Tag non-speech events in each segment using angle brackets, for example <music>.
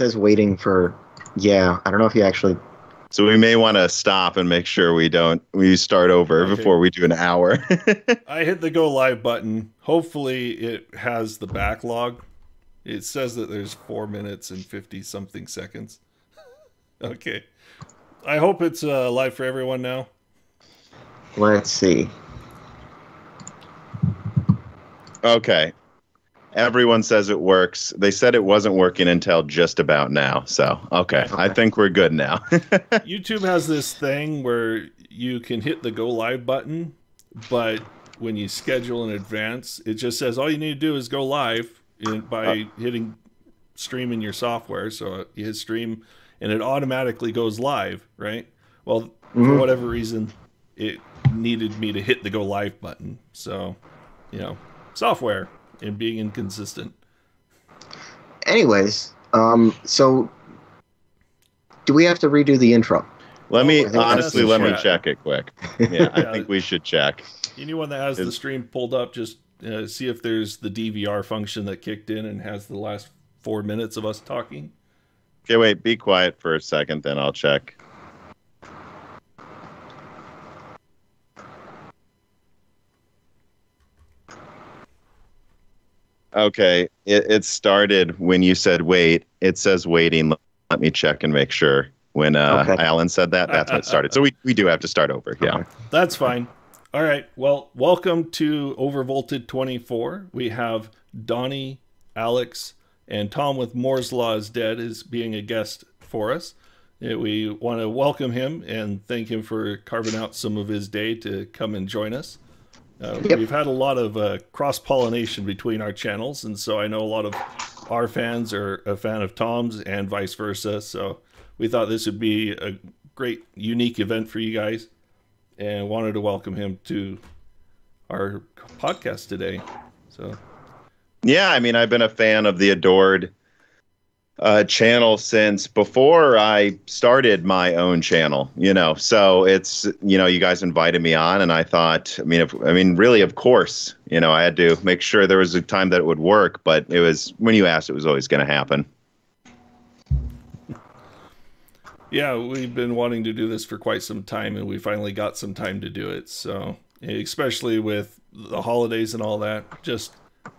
says waiting for. Yeah, I don't know if you actually. So we may want to stop and make sure we don't we start over Okay. before we do an hour. <laughs> I hit the go live button. Hopefully, it has the backlog. It says that there's four minutes and 50 something seconds. <laughs> okay. I hope it's uh, live for everyone now. Let's see. okay. Everyone says it works. They said it wasn't working until just about now. So, okay. I think we're good now. <laughs> YouTube has this thing where you can hit the go live button, but when you schedule in advance, it just says all you need to do is go live in, by uh. hitting stream in your software. So uh, you hit stream and it automatically goes live, right? Well, for Mhm. whatever reason, it needed me to hit the go live button. So, you know, software and being inconsistent. Anyways, um, so do we have to redo the intro? let me I think that's honestly the let me check it quick. <laughs> Yeah, I Yeah. think we should check. Anyone that has the stream pulled up, just uh, see if there's the DVR function that kicked in and has the last four minutes of us talking. Okay, wait, be quiet for a second, then I'll check. Okay, it, it started when you said wait. It says waiting. Let me check and make sure. When uh, Okay. Alan said that, that's when it started. So we, we do have to start over. Yeah. That's fine. All right. Well, welcome to Overvolted 24. We have Donnie, Alex, and Tom with Moore's Law is Dead is being a guest for us. Uh, We want to welcome him and thank him for carving out some of his day to come and join us. Uh, Yep. We've had a lot of uh, cross pollination between our channels, and so I know a lot of our fans are a fan of Tom's and vice versa. So we thought this would be a great, unique event for you guys and wanted to welcome him to our podcast today. So Yeah, I mean, I've been a fan of the Adored uh, channel since before I started my own channel. You know, so it's you know, you guys invited me on, and I thought, I mean, if, I mean, really, of course, you know, I had to make sure there was a time that it would work, but it was when you asked, it was always going to happen. yeah, we've been wanting to do this for quite some time, and we finally got some time to do it. So especially with the holidays and all that, just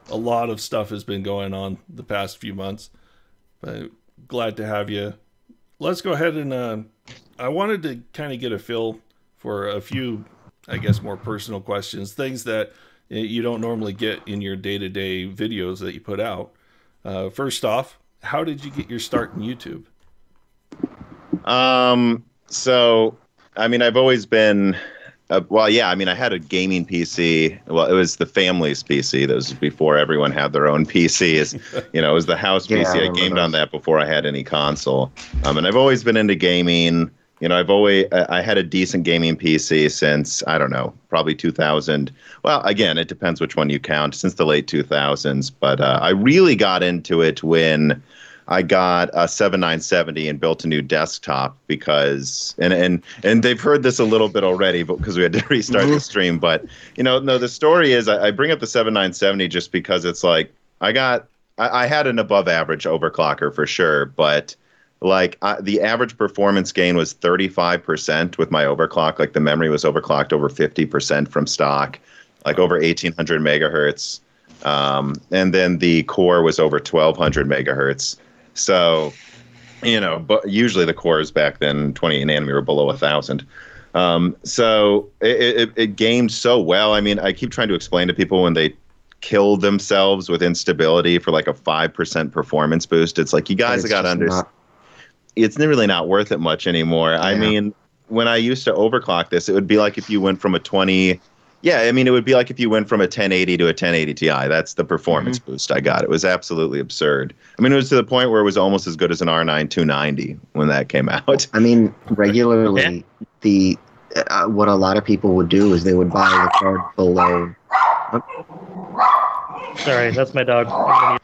a lot of stuff has been going on the past few months. But glad to have you. Let's go ahead and uh, I wanted to kind of get a feel for a few, I guess, more personal questions, things that you don't normally get in your day to day videos that you put out. Uh, first off, how did you get your start in YouTube? Um, so I mean, I've always been, uh, well, yeah. I mean, I had a gaming PC. Well, it was the family's PC. That was before everyone had their own <laughs> PCs. you know, it was the house Yeah, PC. I, remember gamed those. on that before I had any console. Um, and I've always been into gaming. You know, I've always I I had a decent gaming PC since I don't know, probably 2000. Well, again, it depends which one you count. Since the late 2000s, but uh, I really got into it when I got a 7970 and built a new desktop because and and and they've heard this a little bit already, but because we had to <laughs> restart the Mhm. stream. But you know, no, the story is I, I bring up the 7970 just because it's like I got I, I had an above average overclocker for sure, but like I, the average performance gain was 35% with my overclock. Like the memory was overclocked over 50% from stock, like over 1800 megahertz. Um, and then the core was over 1200 megahertz. So, you know, but usually the cores back then, 20 nanometer, were below a thousand. Um, so it, it, it gamed so well. I mean, I keep trying to explain to people when they kill themselves with instability for like a 5% performance boost. It's like, you guys got to understand it's really not worth it much anymore. I mean, when I used to overclock this, it would be like if you went from a 20 yeah, I mean, it would be like if you went from a 1080 to a 1080 Ti. That's the performance Mm-hmm. boost I got. It was absolutely absurd. I mean, it was to the point where it was almost as good as an R9 290 when that came <laughs> out. I mean, regularly, the uh, what a lot of people would do is they would buy the card below. Sorry, that's my dog.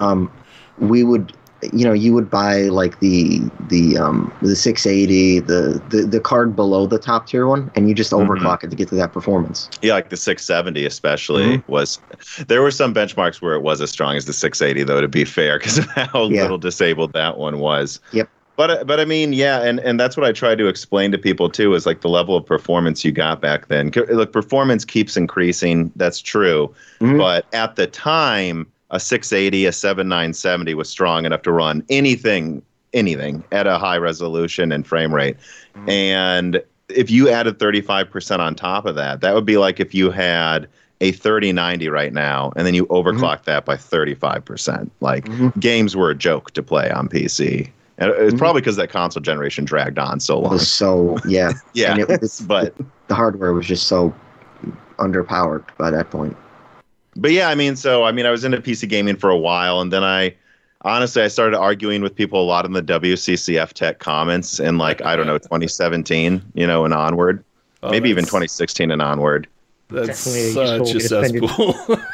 Um, we would you know you would buy like the the um the 680 the the, the card below the top tier one and you just Mhm. overclock it to get to that performance Yeah, like the 670 especially was. There were some benchmarks where it was as strong as the 680, though. To be fair, because of how Yeah. little disabled that one was. Yep. But but I mean, yeah, and and that's what I try to explain to people too is like the level of performance you got back then. Look, performance keeps increasing. That's true. Mhm. But at the time, a 680, a 7970 was strong enough to run anything, anything at a high resolution and frame rate. Mhm. And if you added 35% on top of that, that would be like if you had a 3090 right now and then you overclock that by 35%. Like Mhm. games were a joke to play on PC. And it's Mhm. probably because that console generation dragged on so It long. was so yeah <laughs> Yeah, and it was- <laughs> but the hardware was just so underpowered by that point but yeah, I mean, so I mean, I was into PC gaming for a while, and then I honestly I started arguing with people a lot in the WCCF Tech comments in like I don't know <laughs> 2017, you know, and onward, Oh, maybe even 2016 and onward. That's Definitely such a useful way to spend cesspool. <laughs>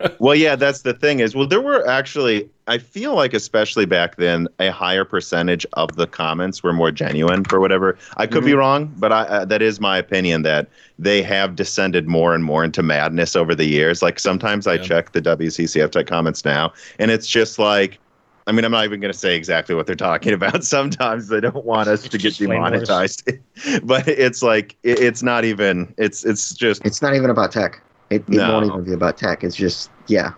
<laughs> Well, yeah, that's the thing is, well, there were actually, I feel like, especially back then, a higher percentage of the comments were more genuine for whatever. I could be wrong, but I, uh, that is my opinion that they have descended more and more into madness over the years. Like sometimes I check the WCCF Tech comments now, and it's just like, I mean, I'm not even going to say exactly what they're talking <laughs> about. Sometimes they don't want us to get demonetized, <laughs> but it's like it, it's not even. It's it's just it's not even about tech it, it No. won't even be about tech it's just yeah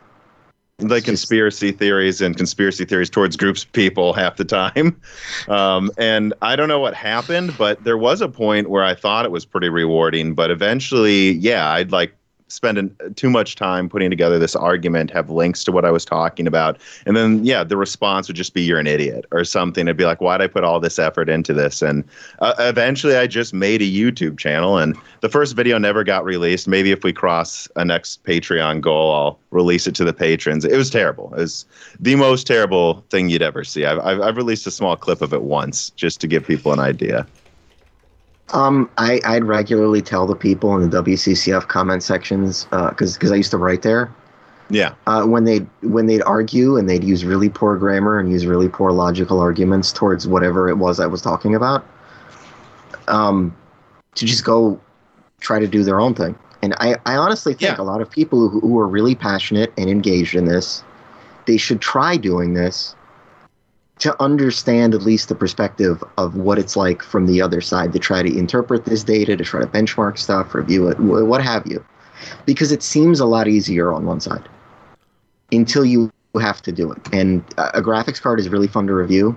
like It's just- conspiracy theories and conspiracy theories towards groups of people half the time. <laughs> Um, and I don't know what happened, but there was a point where I thought it was pretty rewarding. But eventually, yeah, I'd like spend too much time putting together this argument, have links to what I was talking about. And then, yeah, the response would just be, you're an idiot or something. It'd be like, why'd I put all this effort into this? And uh, eventually I just made a YouTube channel and the first video never got released. Maybe if we cross a next Patreon goal, I'll release it to the patrons. It was terrible. It was the most terrible thing you'd ever see. I've, I've, I've released a small clip of it once just to give people an idea. Um, I, I'd regularly tell the people in the WCCF comment sections because because I used to write there Yeah. uh, when they when they'd argue and they'd use really poor grammar and use really poor logical arguments towards whatever it was I was talking about, um, to just go try to do their own thing. And I, I honestly think Yeah. a lot of people who, who are really passionate and engaged in this, they should try doing this to understand at least the perspective of what it's like from the other side to try to interpret this data, to try to benchmark stuff, review it, what have you. Because it seems a lot easier on one side until you have to do it. And a a graphics card is really fun to review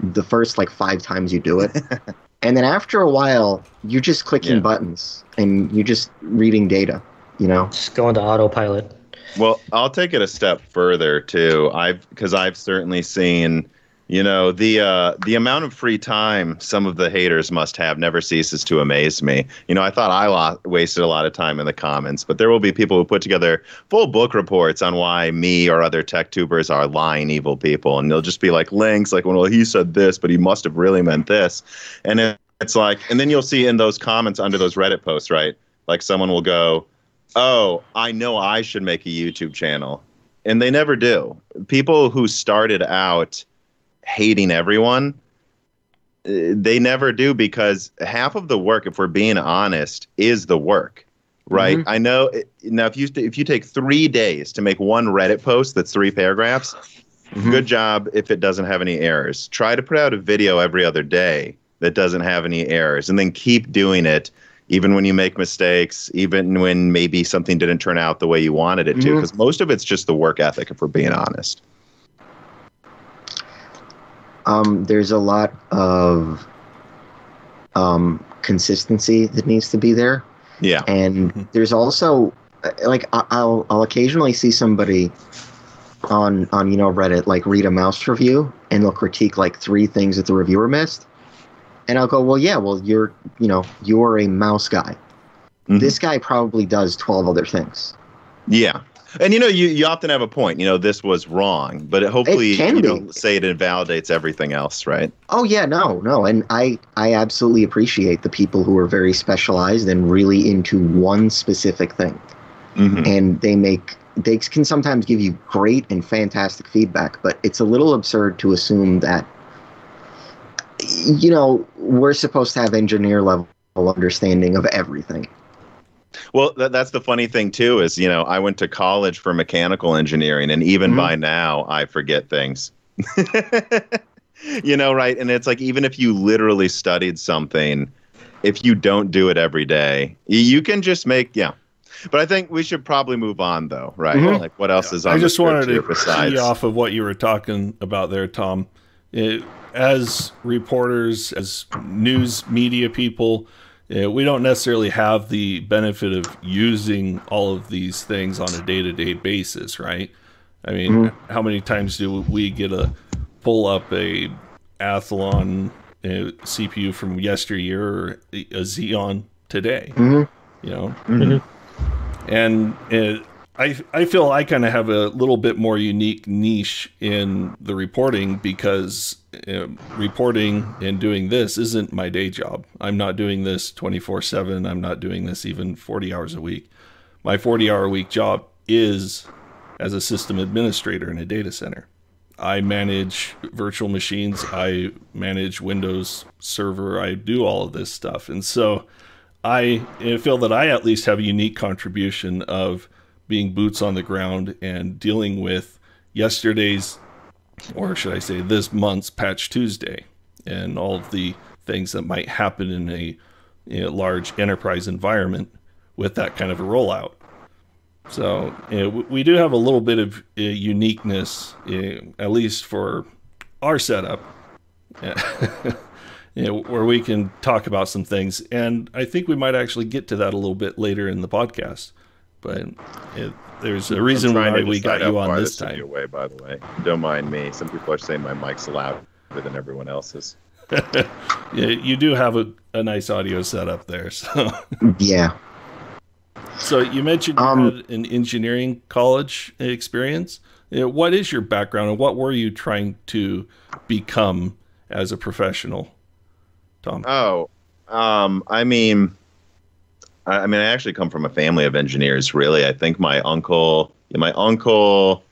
the first like five times you do it. <laughs> and then after a while, you're just clicking Yeah. buttons and you're just reading data, you know? Just going to autopilot. Well, I'll take it a step further too. I've because I've certainly seen, you know, the uh, the amount of free time some of the haters must have never ceases to amaze me. You know, I thought I lo- wasted a lot of time in the comments, but there will be people who put together full book reports on why me or other tech tubers are lying evil people, and they'll just be like links, like, well, he said this, but he must have really meant this, and it's like, and then you'll see in those comments under those Reddit posts, right? Like someone will go, oh, I know I should make a YouTube channel. And they never do. People who started out hating everyone, uh, they never do because half of the work, if we're being honest, is the work. Right. Mhm. I know. Now, if you if you take three days to make one Reddit post that's three paragraphs, Mhm. good job. If it doesn't have any errors, try to put out a video every other day that doesn't have any errors, and then keep doing it even when you make mistakes, even when maybe something didn't turn out the way you wanted it to, because most of it's just the work ethic, if we're being honest. Um, there's a lot of um, consistency that needs to be there. Yeah. and Mhm. there's also like I'll I'll occasionally see somebody on on you know Reddit like read a mouse review and they'll critique like three things that the reviewer missed, and I'll go, well, yeah, well you're you know you're a mouse guy. Mhm. This guy probably does twelve other things. Yeah. And you know, you, you often have a point. You know, this was wrong, but it, hopefully can you be. don't say it invalidates everything else, right? Oh yeah, no, no, and I I absolutely appreciate the people who are very specialized and really into one specific thing. Mhm. and they make they can sometimes give you great and fantastic feedback, but it's a little absurd to assume that you know we're supposed to have engineer level understanding of everything. Well, that, that's the funny thing too is you know I went to college for mechanical engineering, and even mm-hmm. by now I forget things. <laughs> you know, right? And it's like even if you literally studied something, if you don't do it every day, you can just make yeah. But I think we should probably move on though, right? Mm-hmm. Like what else is on? I just wanted to besides... off of what you were talking about there, Tom. It, as reporters, as news media people, we don't necessarily have the benefit of using all of these things on a day-to-day basis, right? I mean, mm-hmm. how many times do we get a pull up a Athlon a CPU from yesteryear or a Xeon today. Mm-hmm. You know, mm-hmm. and it, I I feel I kind of have a little bit more unique niche in the reporting because uh, reporting and doing this isn't my day job. I'm not doing this 24 seven. I'm not doing this even 40 hours a week. My 40 hour a week job is as a system administrator in a data center. I manage virtual machines, I manage Windows Server, I do all of this stuff. And so I feel that I at least have a unique contribution of being boots on the ground and dealing with yesterday's, or should I say, this month's Patch Tuesday and all of the things that might happen in a, large enterprise environment with that kind of a rollout. So you know, we do have a little bit of uh, uniqueness, uh, at least for our setup, <laughs> you know, where we can talk about some things. And I think we might actually get to that a little bit later in the podcast. But it, there's a reason why we got you on this time. Away, by the way, don't mind me. Some people are saying my mic's louder than everyone else's. <laughs> yeah, you do have a, a nice audio setup there. So <laughs> yeah. So you mentioned you um, had an engineering college experience. What is your background, and what were you trying to become as a professional, Tom? Oh, um, I mean, I, mean, I actually come from a family of engineers. Really, I think my uncle, my uncle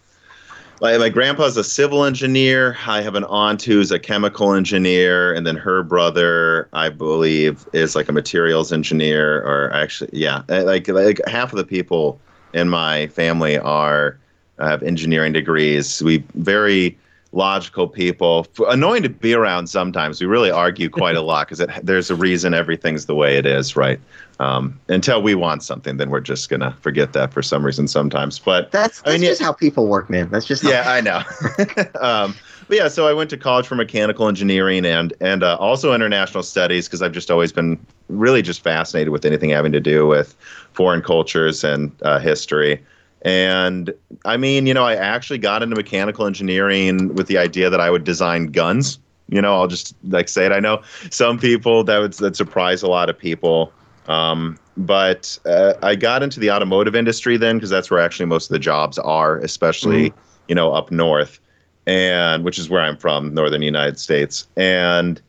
like my grandpa's a civil engineer. I have an aunt who's a chemical engineer, and then her brother, I believe, is like a materials engineer. Or actually, yeah, like like half of the people in my family are have engineering degrees. We very logical people. Annoying to be around sometimes. We really argue quite a <laughs> lot because there's a reason everything's the way it is, right? Um, until we want something, then we're just gonna forget that for some reason sometimes. But that's, that's I mean, just how people work, man. That's just yeah, I know. <laughs> <laughs> um, but yeah, so I went to college for mechanical engineering and and uh, also international studies because I've just always been really just fascinated with anything having to do with foreign cultures and uh, history. And I mean, you know, I actually got into mechanical engineering with the idea that I would design guns. You know, I'll just like say it. I know some people that would that surprise a lot of people. Um, but uh, I got into the automotive industry then because that's where actually most of the jobs are, especially mm-hmm. you know up north, and which is where I'm from, northern United States. And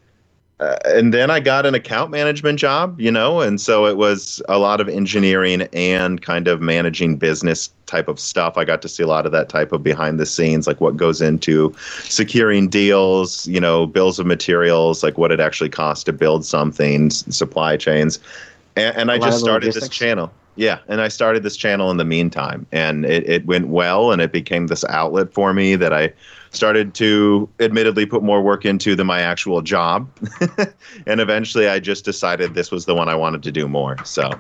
uh, and then I got an account management job, you know, and so it was a lot of engineering and kind of managing business type of stuff. I got to see a lot of that type of behind the scenes, like what goes into securing deals, you know, bills of materials, like what it actually costs to build something, supply chains. And, and I just started this channel. Yeah, and I started this channel in the meantime, and it, it went well, and it became this outlet for me that I started to admittedly put more work into than my actual job. <laughs> and eventually I just decided this was the one I wanted to do more. So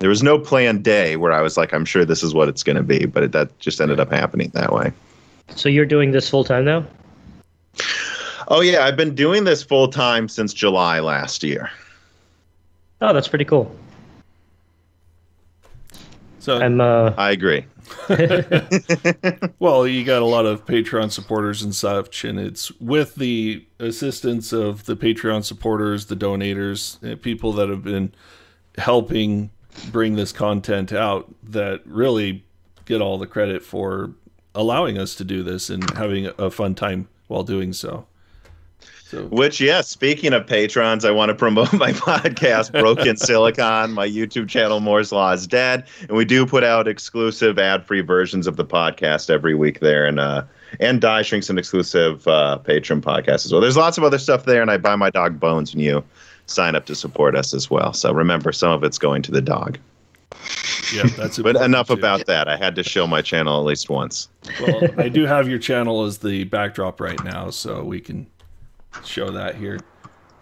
there was no planned day where I was like, I'm sure this is what it's going to be, but it, that just ended up happening that way. So you're doing this full time now? Oh, yeah. I've been doing this full time since July last year. Oh, that's pretty cool. So I'm, uh, I agree. <laughs> well, you got a lot of Patreon supporters and such, and it's with the assistance of the Patreon supporters, the donators, uh, people that have been helping bring this content out that really get all the credit for allowing us to do this and having a fun time while doing so. So Which, yeah, speaking of patrons, I want to promote <laughs> my podcast, Broken Silicon. My YouTube channel, Moore's Law is Dead. And we do put out exclusive ad free versions of the podcast every week there. And, uh, and Die Shrinks an exclusive uh, patron podcast as well. There's lots of other stuff there. And I buy my dog bones when you sign up to support us as well. So remember, some of it's going to the dog. yeah, that's But enough too. about that. I had to show my channel at least once. well, I do have your channel as the backdrop right now, so we can show that here.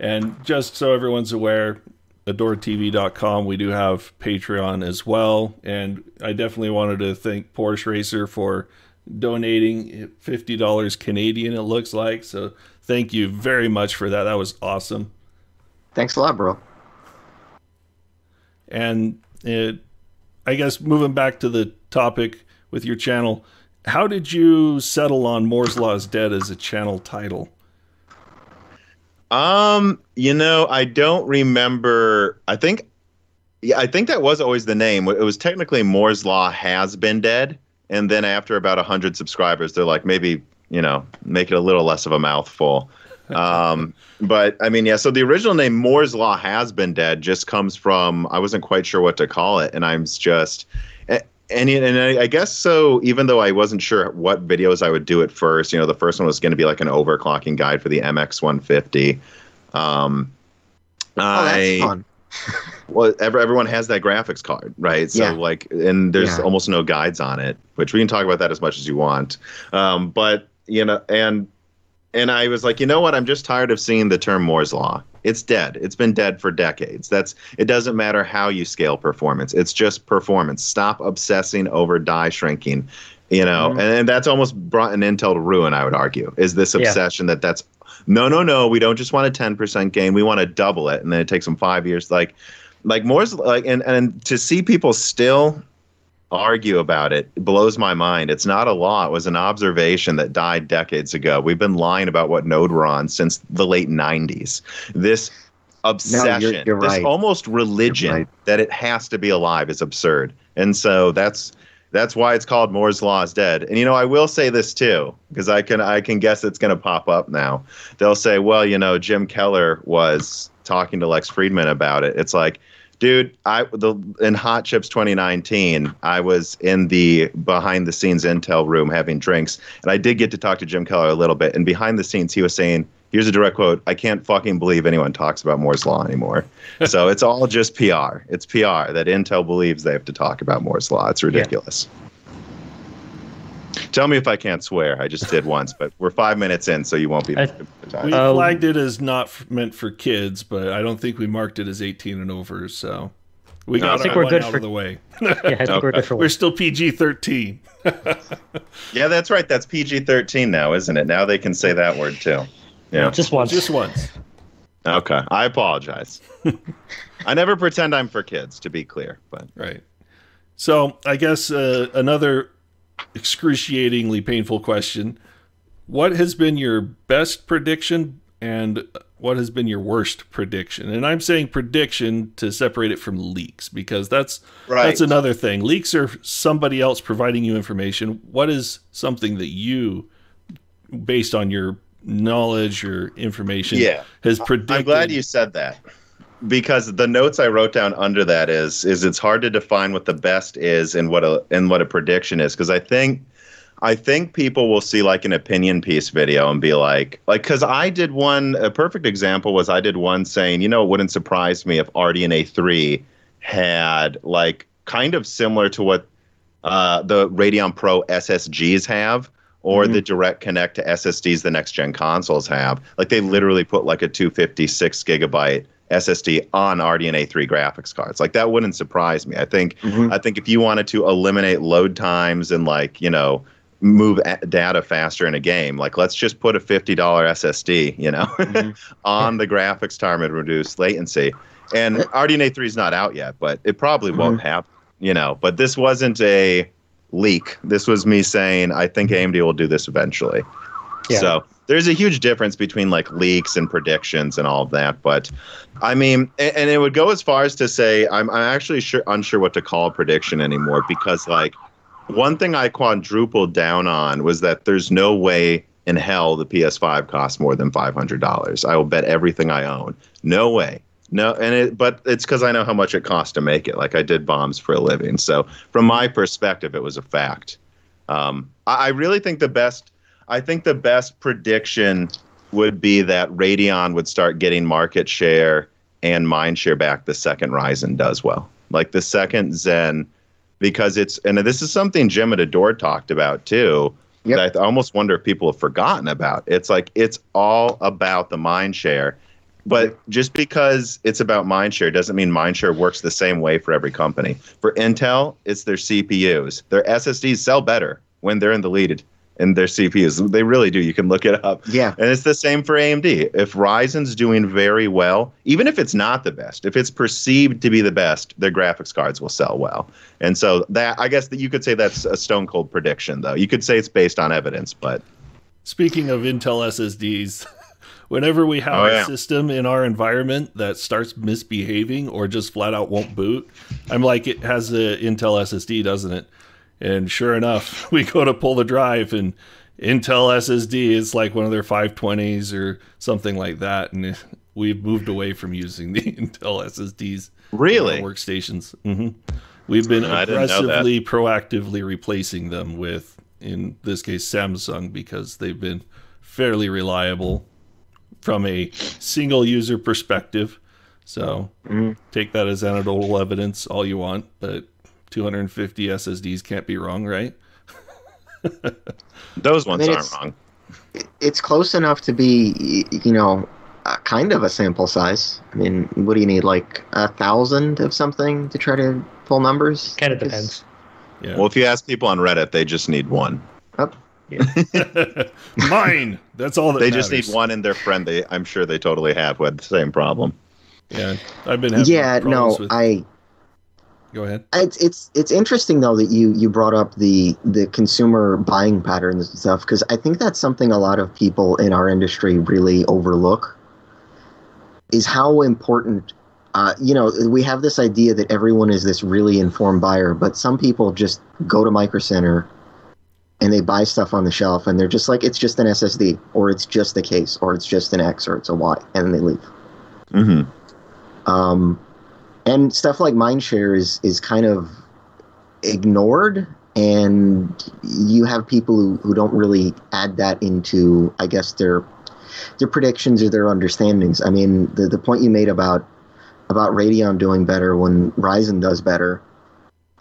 And just so everyone's aware, adoredtv.com, we do have Patreon as well. And I definitely wanted to thank Porsche Racer for donating $50 Canadian, it looks like. So thank you very much for that. That was awesome. Thanks a lot, bro. And it, I guess moving back to the topic with your channel, how did you settle on Moore's Law is Dead as a channel title? Um, you know, I don't remember. I think, yeah, I think that was always the name. It was technically Moore's Law has been dead, and then after about a hundred subscribers, they're like, maybe you know, make it a little less of a mouthful. <laughs> Um, but I mean, yeah. So the original name Moore's Law has been dead just comes from I wasn't quite sure what to call it, and I'm just. And, and I I guess so. Even though I wasn't sure what videos I would do at first, you know, the first one was going to be like an overclocking guide for the MX150. Um, Oh, that's fun. <laughs> well, ever, everyone has that graphics card, right? So Yeah. like, and there's Yeah. almost no guides on it, which we can talk about that as much as you want. Um, but you know, and and I was like, you know what? I'm just tired of seeing the term Moore's law. It's dead. It's been dead for decades. That's it. Doesn't matter how you scale performance. It's just performance. Stop obsessing over die shrinking. You know, Mhm. and, and that's almost brought an Intel to ruin. I would argue is this Yeah. obsession that that's no, no, no. We don't just want a 10% gain. We want to double it, and then it takes them five years. Like, like Moore's like, and and to see people still argue about it blows my mind. It's not a law. It was an observation that died decades ago. We've been lying about what node we're on since the late 90s. This obsession, you're this right. almost religion right. that it has to be alive is absurd. And so that's that's why it's called Moore's Law is dead. And you know, I will say this too, because I can I can guess it's going to pop up now. They'll say, well, you know, Jim Keller was talking to Lex Fridman about it. It's like, dude, I the in Hot Chips 2019, I was in the behind the scenes Intel room having drinks, and I did get to talk to Jim Keller a little bit. And behind the scenes, he was saying. Here's a direct quote. I can't fucking believe anyone talks about Moore's Law anymore. <laughs> so it's all just PR. It's PR that Intel believes they have to talk about Moore's Law. It's ridiculous. Tell me if I can't swear. I just did once, but we're five minutes in, so you won't be. I- We Uh, flagged it as not f- meant for kids, but I don't think we marked it as 18 and over. So we No, got I that think we're one good out for- of the way. <laughs> Yeah, I think we're good for We're still PG 13. <laughs> yeah, that's right. That's PG 13 now, isn't it? Now they can say that word too. Yeah. Just once. Just once. Okay. I apologize. <laughs> I never pretend I'm for kids, to be clear, but Right. So I guess uh, another excruciatingly painful question: What has been your best prediction, and what has been your worst prediction? And I'm saying prediction to separate it from leaks because that's Right. that's another thing. Leaks are somebody else providing you information. What is something that you, based on your knowledge, your information, Yeah. has predicted? I'm glad you said that because the notes I wrote down under that is is it's hard to define what the best is and what a and what a prediction is because I think I think people will see like an opinion piece video and be like like cuz I did one a perfect example was I did one saying you know it wouldn't surprise me if RDNA 3 had like kind of similar to what uh, the Radeon Pro SSGs have or the direct connect to SSDs the next gen consoles have. Like they literally put like a 256 gigabyte SSD on RDNA 3 graphics cards. Like that wouldn't surprise me. I think Mhm. I think if you wanted to eliminate load times and like, you know, move data faster in a game, like let's just put a $50 SSD, you know, <laughs> Mhm. on the graphics card and reduce latency. And RDNA 3 is not out yet, but it probably won't happen, you know. But this wasn't a leak. This was me saying I think AMD will do this eventually. Yeah. So there's a huge difference between like leaks and predictions and all of that. But I mean, and, and it would go as far as to say I'm, I'm actually sure, unsure what to call a prediction anymore because like one thing I quadrupled down on was that there's no way in hell the PS5 costs more than five hundred dollars. I will bet everything I own. No way. No, and it, but it's because I know how much it costs to make it. Like I did bombs for a living, so from my perspective, it was a fact. Um, I, I really think the best. I think the best prediction would be that Radeon would start getting market share and mind share back the second Ryzen does well. Like the second Zen, because it's and this is something Jim at Adore talked about too. Yep. That I almost wonder if people have forgotten about. It's like it's all about the mind share. But just because it's about mindshare doesn't mean mindshare works the same way for every company. For Intel, it's their CPUs. Their SSDs sell better when they're in the lead in their CPUs. They really do. You can look it up. Yeah. And it's the same for AMD. If Ryzen's doing very well, even if it's not the best, if it's perceived to be the best, their graphics cards will sell well. And so that I guess that you could say that's a stone cold prediction though. You could say it's based on evidence, but Speaking of Intel SSDs, <laughs> whenever we have Oh, yeah. a system in our environment that starts misbehaving or just flat out won't boot, I'm like, it has a Intel SSD, doesn't it? And sure enough, <laughs> we go to pull the drive and Intel SSD is like one of their 520s or something like that. And we've moved away from using the <laughs> Intel SSDs really, workstations. hmm We've been I didn't know that. aggressively, proactively replacing them with, in this case, Samsung because they've been fairly reliable from a single user perspective. So Mhm. take that as anecdotal evidence all you want, but 250 SSDs can't be wrong, right? <laughs> those ones I mean, aren't wrong. It's close enough to be, you know, uh, kind of a sample size. I mean, what do you need, like a thousand of something to try to pull numbers? Kind of depends. Yeah. Well, if you ask people on Reddit, they just need one. <laughs> Mine. That's all that They just matters. need one and their friend. They, I'm sure they totally have who had the same problem. Yeah, I've been having Yeah, no, with. I Go ahead. It's it's it's interesting though that you you brought up the the consumer buying patterns and stuff because I think that's something a lot of people in our industry really overlook. Is how important, uh, you know, we have this idea that everyone is this really informed buyer, but some people just go to Micro Center and they buy stuff on the shelf and they're just like it's just an SSD or it's just a case or it's just an X or it's a Y and then they leave. hmm Um, and stuff like Mindshare is is kind of ignored, and you have people who, who don't really add that into, I guess, their their predictions or their understandings. I mean, the the point you made about about Radeon doing better when Ryzen does better.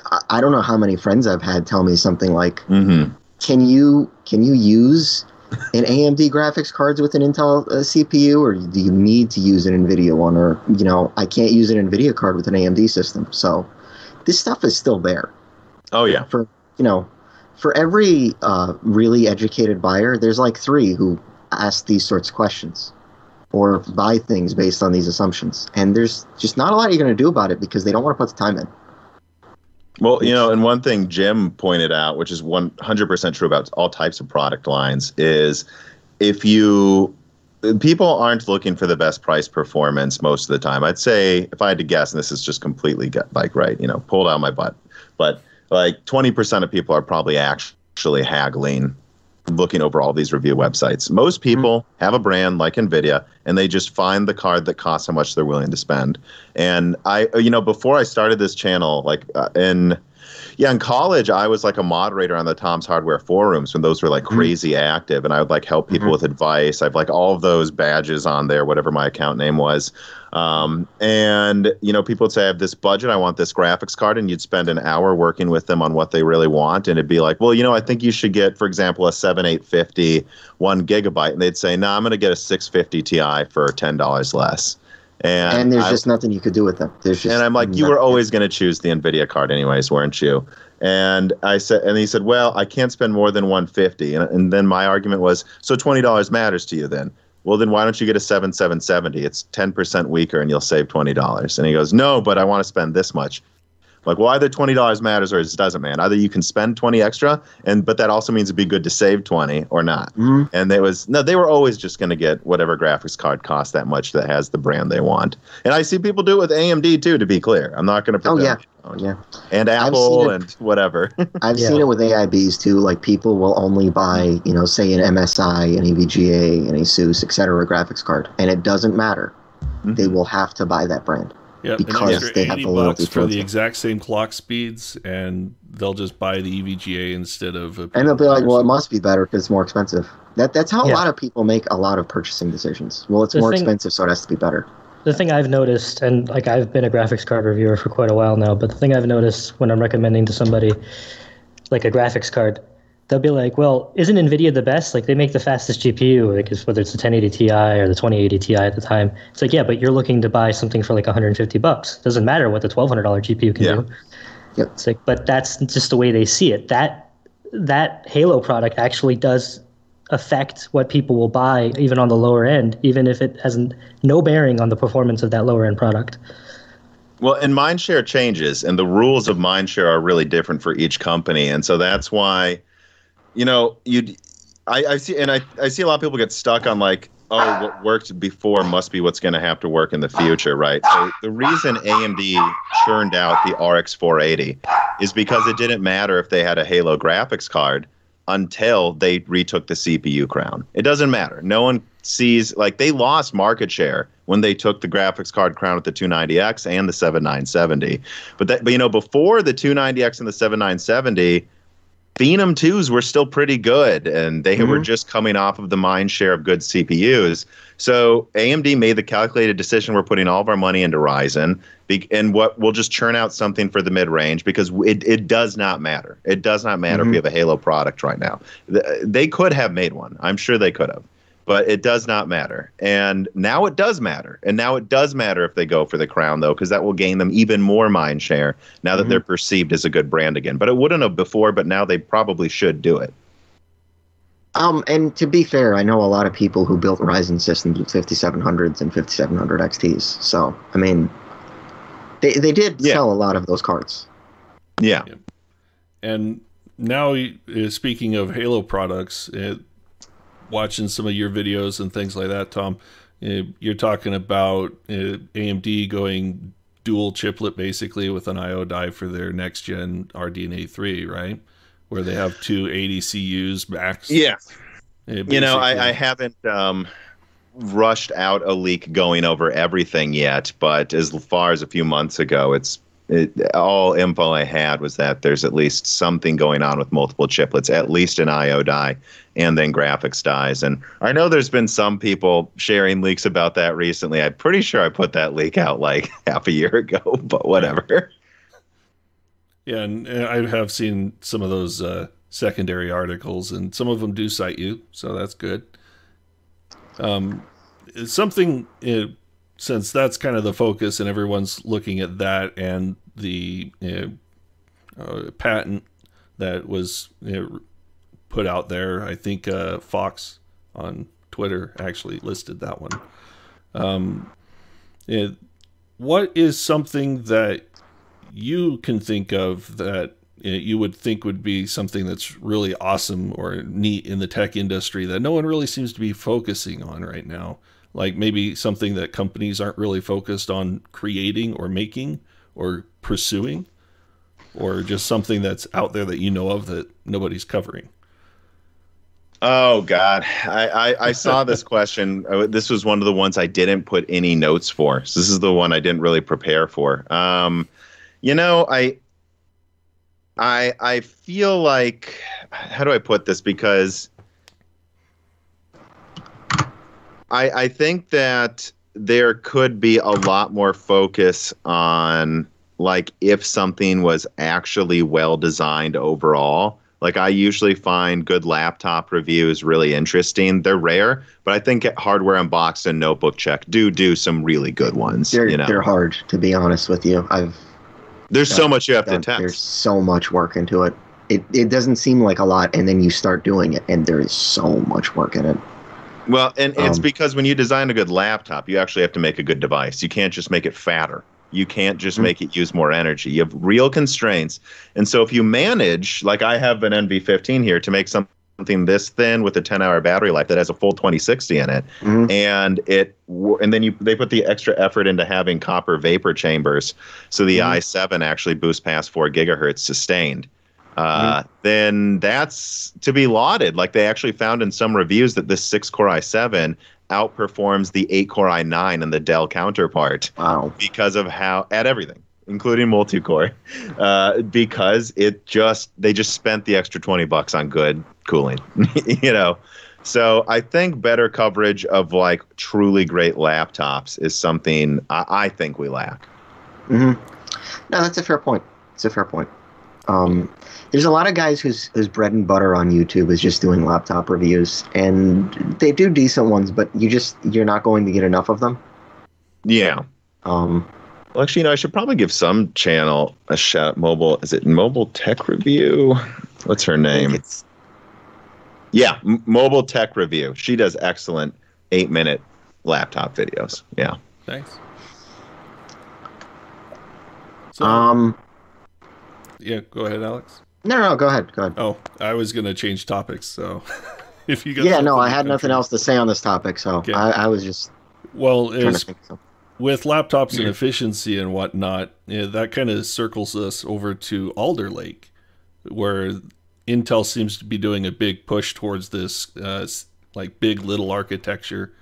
I, I don't know how many friends I've had tell me something like, hmm "Can you can you use an AMD graphics cards with an Intel uh, CPU, or do you need to use an NVIDIA one? Or you know, I can't use an NVIDIA card with an AMD system. So this stuff is still there Oh yeah. for you know, for every uh, really educated buyer, there's like three who ask these sorts of questions or buy things based on these assumptions, and there's just not a lot you're going to do about it because they don't want to put the time in. Well, you know, and one thing Jim pointed out, which is 100% true about all types of product lines, is if you people aren't looking for the best price performance most of the time. I'd say if I had to guess, and this is just completely like right, you know, pulled out my butt, but like 20% of people are probably actually haggling looking over all these review websites. Most people have a brand like Nvidia and they just find the card that costs how much they're willing to spend. And I you know before I started this channel like uh, in yeah, in college, I was like a moderator on the Tom's Hardware forums when those were like crazy active, and I would like help people Mhm. with advice. I've like all of those badges on there, whatever my account name was. Um, and you know, people would say, "I have this budget. I want this graphics card," and you'd spend an hour working with them on what they really want, and it'd be like, "Well, you know, I think you should get, for example, a seven eight fifty one gigabyte," and they'd say, "No, I'm going to get a six fifty Ti for ten dollars less." And, And, there's I- just nothing you could do with them. There's just and I'm like, you were always going to choose the Nvidia card, anyways, weren't you? And I said, and he said, well, I can't spend more than 150. And, and then my argument was, so twenty dollars matters to you then? Well, then why don't you get a 7770? It's 10% weaker, and you'll save twenty dollars. And he goes, no, but I want to spend this much. Like, well, either twenty dollars matters or it doesn't, man. Either you can spend twenty extra, and but that also means it'd be good to save twenty or not. Mhm. And there was no, they were always just going to get whatever graphics card costs that much that has the brand they want. And I see people do it with AMD too. To be clear, I'm not going to. Oh yeah, oh yeah. and Apple it. and whatever. <laughs> I've Yeah. seen it with AIBs too. Like people will only buy, you know, say an MSI, an EVGA, an ASUS, etc. graphics card, and it doesn't matter. Mhm. They will have to buy that brand. Yeah, because an they have 80 the bucks for the exact same clock speeds, and they'll just buy the EVGA instead of. A And they'll be like, "Well, it must be better because it's more expensive." That that's how a lot of people make a lot of purchasing decisions. Well, it's The more thing- expensive, so it has to be better. The thing I've noticed, and like I've been a graphics card reviewer for quite a while now, but the thing I've noticed when I'm recommending to somebody like a graphics card, they'll be like, "Well, isn't Nvidia the best? Like they make the fastest GPU, like it's, whether it's the 1080 Ti or the 2080 Ti at the time." It's like, yeah, but you're looking to buy something for like 150 bucks. Doesn't matter what the $1,200 GPU can Yeah. do. Yep. It's like, but that's just the way they see it. That that Halo product actually does affect what people will buy, even on the lower end, even if it has no bearing on the performance of that lower end product. Well, and mindshare changes, and the rules of mindshare are really different for each company, and so that's why, you know, you, I, I see, and I, I see a lot of people get stuck on like, oh, what worked before must be what's going to have to work in the future, right? So the reason AMD churned out the RX 480 is because it didn't matter if they had a Halo graphics card until they retook the CPU crown. It doesn't matter. No one sees like they lost market share when they took the graphics card crown at the 290X and the 7970. But that but you know before the 290X and the 7970 Phenom 2s were still pretty good and they were Mhm. just coming off of the mind share of good CPUs. So AMD made the calculated decision we're putting all of our money into Ryzen be- and what we'll just churn out something for the mid range because it, it does not matter. It does not matter if Mhm. we have a Halo product right now. They could have made one. I'm sure they could have. But it does not matter. And now it does matter. And now it does matter if they go for the crown, though, because that will gain them even more mind share now that Mhm. they're perceived as a good brand again. But it wouldn't have before, but now they probably should do it. Um, and to be fair, I know a lot of people who built Ryzen systems with 5700s and 5700 XTs. So, I mean, they they did Yeah. sell a lot of those cards. Yeah. And now, uh, speaking of Halo products, uh, watching some of your videos and things like that, Tom, uh, you're talking about uh, AMD going dual chiplet basically with an IO die for their next gen RDNA 3, right? Where they have two 80 CUs max. Yeah. Uh, You know, I, I haven't um, rushed out a leak going over everything yet, but as far as a few months ago, it's it, all info I had was that there's at least something going on with multiple chiplets, at least an IO die, and then graphics dies. And I know there's been some people sharing leaks about that recently. I'm pretty sure I put that leak out like <laughs> half a year ago, <laughs> but whatever. Yeah, and, I have seen some of those uh, secondary articles, and some of them do cite you, so that's good. Um, something uh, since that's kind of the focus, and everyone's looking at that and the uh, patent that was put out there. I think uh, Fox on Twitter actually listed that one. Um, it, what is something that you can think of that you would think would be something that's really awesome or neat in the tech industry that no one really seems to be focusing on right now? Like maybe something that companies aren't really focused on creating or making or pursuing, or just something that's out there that you know of that nobody's covering. Oh God, I, I, I saw <laughs> this question. Uh, This was one of the ones I didn't put any notes for. So this is the one I didn't really prepare for. Um, you know, I, I, I feel like, how do I put this? Because I, I think that there could be a lot more focus on like if something was actually well designed overall. Like I usually find good laptop reviews really interesting. They're rare, but I think Hardware Unboxed and Notebook Check do do some really good ones. They're you know, they're hard to be honest with you. I've there's so much you have to done- there's so much work into it. It it doesn't seem like a lot, and then you start doing it, and there is so much work in it. Well, and it's Um, because when you design a good laptop, you actually have to make a good device. You can't just make it fatter. You can't just make it use more energy. You have real constraints. And so if you manage, like I have an NV15 here, to make something this thin with a 10 hour battery life that has a full 2060 in it Mhm. and it and then you they put the extra effort into having copper vapor chambers so the Mhm. i7 actually boosts past 4 gigahertz sustained uh, then that's to be lauded like they actually found in some reviews that this 6 core i7 outperforms the 8 core i9 and the dell counterpart Wow. because of how at everything including multi-core uh, because it just they just spent the extra 20 bucks on good cooling <laughs> you know so i think better coverage of like truly great laptops is something i, I think we lack hmm No, that's a fair point. It's a fair point. Um, there's a lot of guys whose whose bread and butter on YouTube is just doing laptop reviews, and they do decent ones, but you just you're not going to get enough of them. yeah Um, well actually you know i should probably give some channel a shout mobile is it mobile tech review what's her name it's yeah M- mobile tech review she does excellent eight minute laptop videos yeah Thanks. So, um. Yeah, go ahead, Alex. No, no, go ahead, go ahead. Oh, I was gonna change topics, so <laughs> if you Yeah, no, I had nothing else to say on this topic, so Okay. I, I was just Well, trying to is think. So. with laptops and efficiency and whatnot, yeah, that kind of circles us over to Alder Lake, where Intel seems to be doing a big push towards this uh, like big little architecture.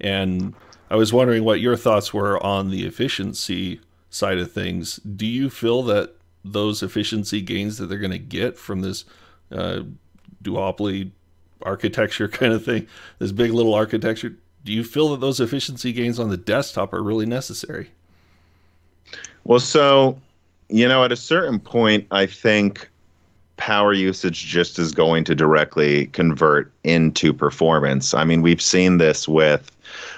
And I was wondering what your thoughts were on the efficiency side of things. Do you feel that those efficiency gains that they're going to get from this uh, duopoly architecture <laughs> kind of thing, this big little architecture, do you feel that those efficiency gains on the desktop are really necessary? Well, so, you know, at a certain point, I think power usage just is going to directly convert into performance. I mean, we've seen this with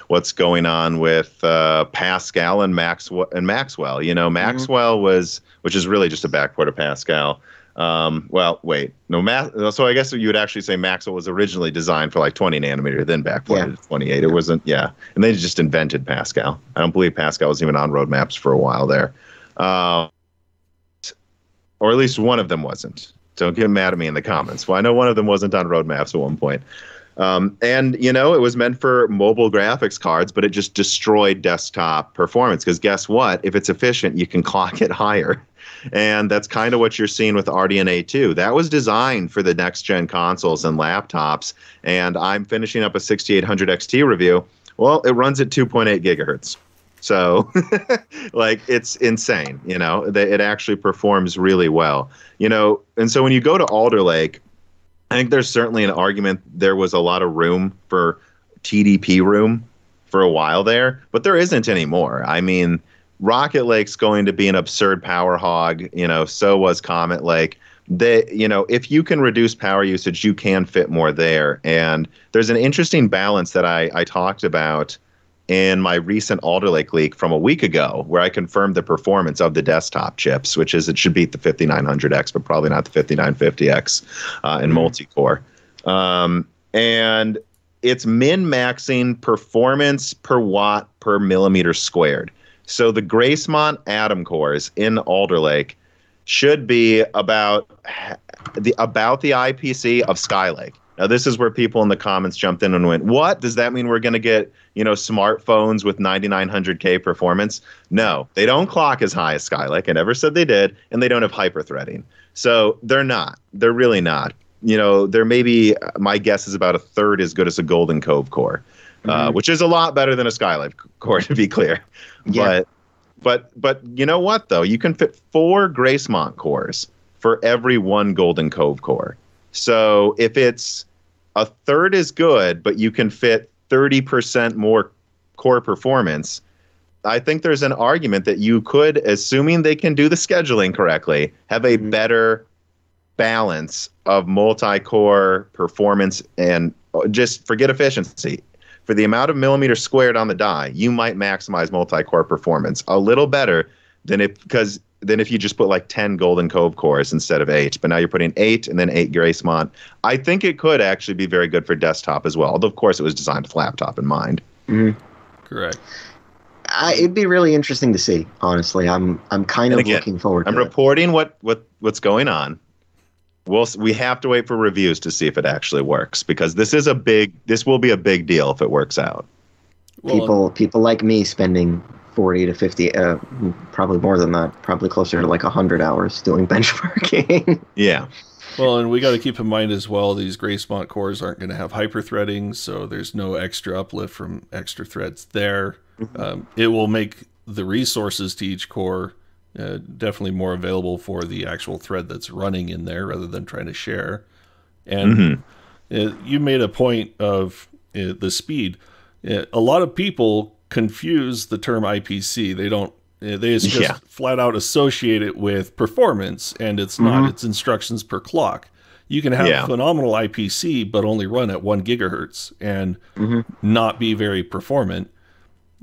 what's going on with uh, Pascal and Maxwell. And Maxwell, you know, Maxwell was, which is really just a backport of Pascal. Um, well, wait, no, Ma- so I guess you would actually say Maxwell was originally designed for like 20 nanometer, then backported Yeah. to 28. It wasn't, yeah, and they just invented Pascal. I don't believe Pascal was even on roadmaps for a while there, uh, or at least one of them wasn't. Don't get mad at me in the comments. Well, I know one of them wasn't on roadmaps at one point. Um, and you know, it was meant for mobile graphics cards, but it just destroyed desktop performance. Because guess what? If it's efficient, you can <laughs> clock it higher. And that's kind of what you're seeing with RDNA 2. That was designed for the next gen consoles and laptops. And I'm finishing up a 6800 XT review. Well, it runs at 2.8 gigahertz. So, <laughs> like, it's insane. You know, it actually performs really well. You know, and so when you go to Alder Lake, I think there's certainly an argument there was a lot of room for TDP room for a while there, but there isn't anymore. I mean, Rocket Lake's going to be an absurd power hog, you know, so was Comet Lake. They, you know, if you can reduce power usage, you can fit more there. And there's an interesting balance that I, I talked about in my recent Alder Lake leak from a week ago, where I confirmed the performance of the desktop chips, which is it should beat the 5900X, but probably not the 5950X uh, in multi-core. Um, and it's min maxing performance per watt per millimeter squared. So the Gracemont Atom cores in Alder Lake should be about the about the IPC of Skylake. Now this is where people in the comments jumped in and went, "What does that mean? We're going to get you know smartphones with 9900K performance?" No, they don't clock as high as Skylake. I never said they did, and they don't have hyperthreading. So they're not. They're really not. You know, they're maybe my guess is about a third as good as a Golden Cove core, uh, Mhm. which is a lot better than a Skylake core, <laughs> to be clear. Yeah. But but but you know what though? You can fit four Gracemont cores for every one Golden Cove core. So if it's a third is good, but you can fit 30% more core performance, I think there's an argument that you could, assuming they can do the scheduling correctly, have a Mhm. better balance of multi-core performance and uh, just forget efficiency. For the amount of millimeters squared on the die, you might maximize multi-core performance a little better than if because than if you just put like 10 Golden Cove cores instead of eight. But now you're putting eight and then eight Gracemont. I think it could actually be very good for desktop as well. Although of course it was designed with laptop in mind. Mhm. Correct. I, it'd be really interesting to see. Honestly, I'm I'm kind of again, looking forward. I'm to it. reporting what what what's going on. We'll we have to wait for reviews to see if it actually works because this is a big this will be a big deal if it works out. Well, people people like me spending 40 to 50 uh, probably more than that probably closer to like 100 hours doing <laughs> benchmarking Yeah. Well, and we got to keep in mind as well, these Gracemont cores aren't going to have hyperthreading, so there's no extra uplift from extra threads there. Um, it will make the resources to each core uh, definitely more available for the actual thread that's running in there rather than trying to share. And uh, you made a point of uh, the speed. Uh, a lot of people confuse the term IPC. They don't. uh, They just Yeah. flat out associate it with performance, and it's not. It's instructions per clock. You can have Yeah. phenomenal IPC, but only run at one gigahertz and not be very performant.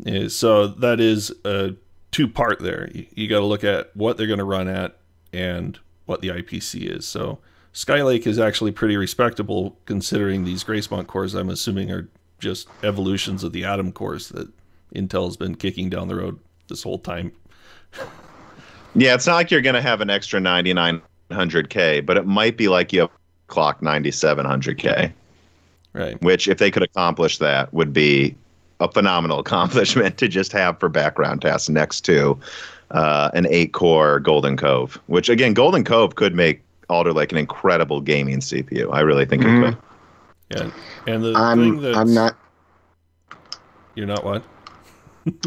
Uh, So that is a two part there. You, you got to look at what they're going to run at and what the IPC is. So Skylake is actually pretty respectable considering these Gracemont cores. I'm assuming are just evolutions of the Atom cores that Intel's been kicking down the road this whole time. Yeah, it's not like you're going to have an extra 9900K, but it might be like you have clock 9700K, Right. which if they could accomplish that would be a phenomenal <laughs> accomplishment to just have for background tasks next to uh, an 8 core Golden Cove, which again Golden Cove could make Alder Lake an incredible gaming CPU. I really think Mhm. it could. And and the thing i'm that i'm not you're not what?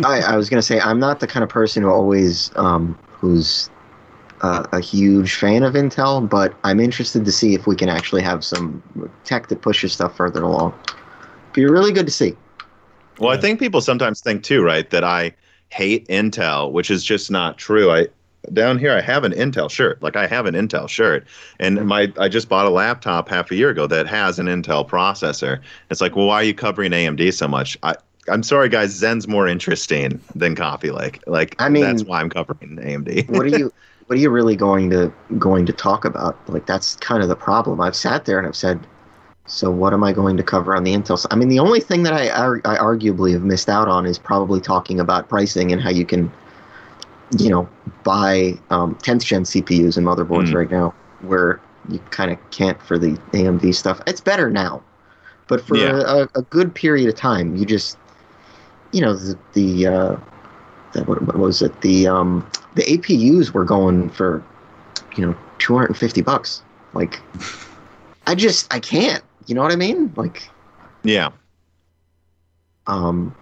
I, I was going to say i'm not the kind of person who always um who's uh, a huge fan of intel but i'm interested to see if we can actually have some tech that pushes stuff further along be really good to see Well, I think people sometimes think too, right, that I hate Intel, which is just not true. I down here I have an Intel shirt. Like I have an Intel shirt. And my I just bought a laptop half a year ago that has an Intel processor. It's like, well, why are you covering AMD so much? I I'm sorry guys, Zen's more interesting than Coffee Lake. Like I mean- that's why I'm covering AMD. what are you <laughs> what are you really going to going to talk about like that's kind of the problem i've sat there and i've said so what am i going to cover on the intel side i mean the only thing that i i arguably have missed out on is probably talking about pricing and how you can you know buy um, 10th gen cpus and motherboards Mm. right now where you kind of can't for the amd stuff it's better now but for Yeah. a, a good period of time you just you know the the uh the, what, what was it the um the APUs were going for you know 250 bucks like I just I can't you know what I mean like yeah. um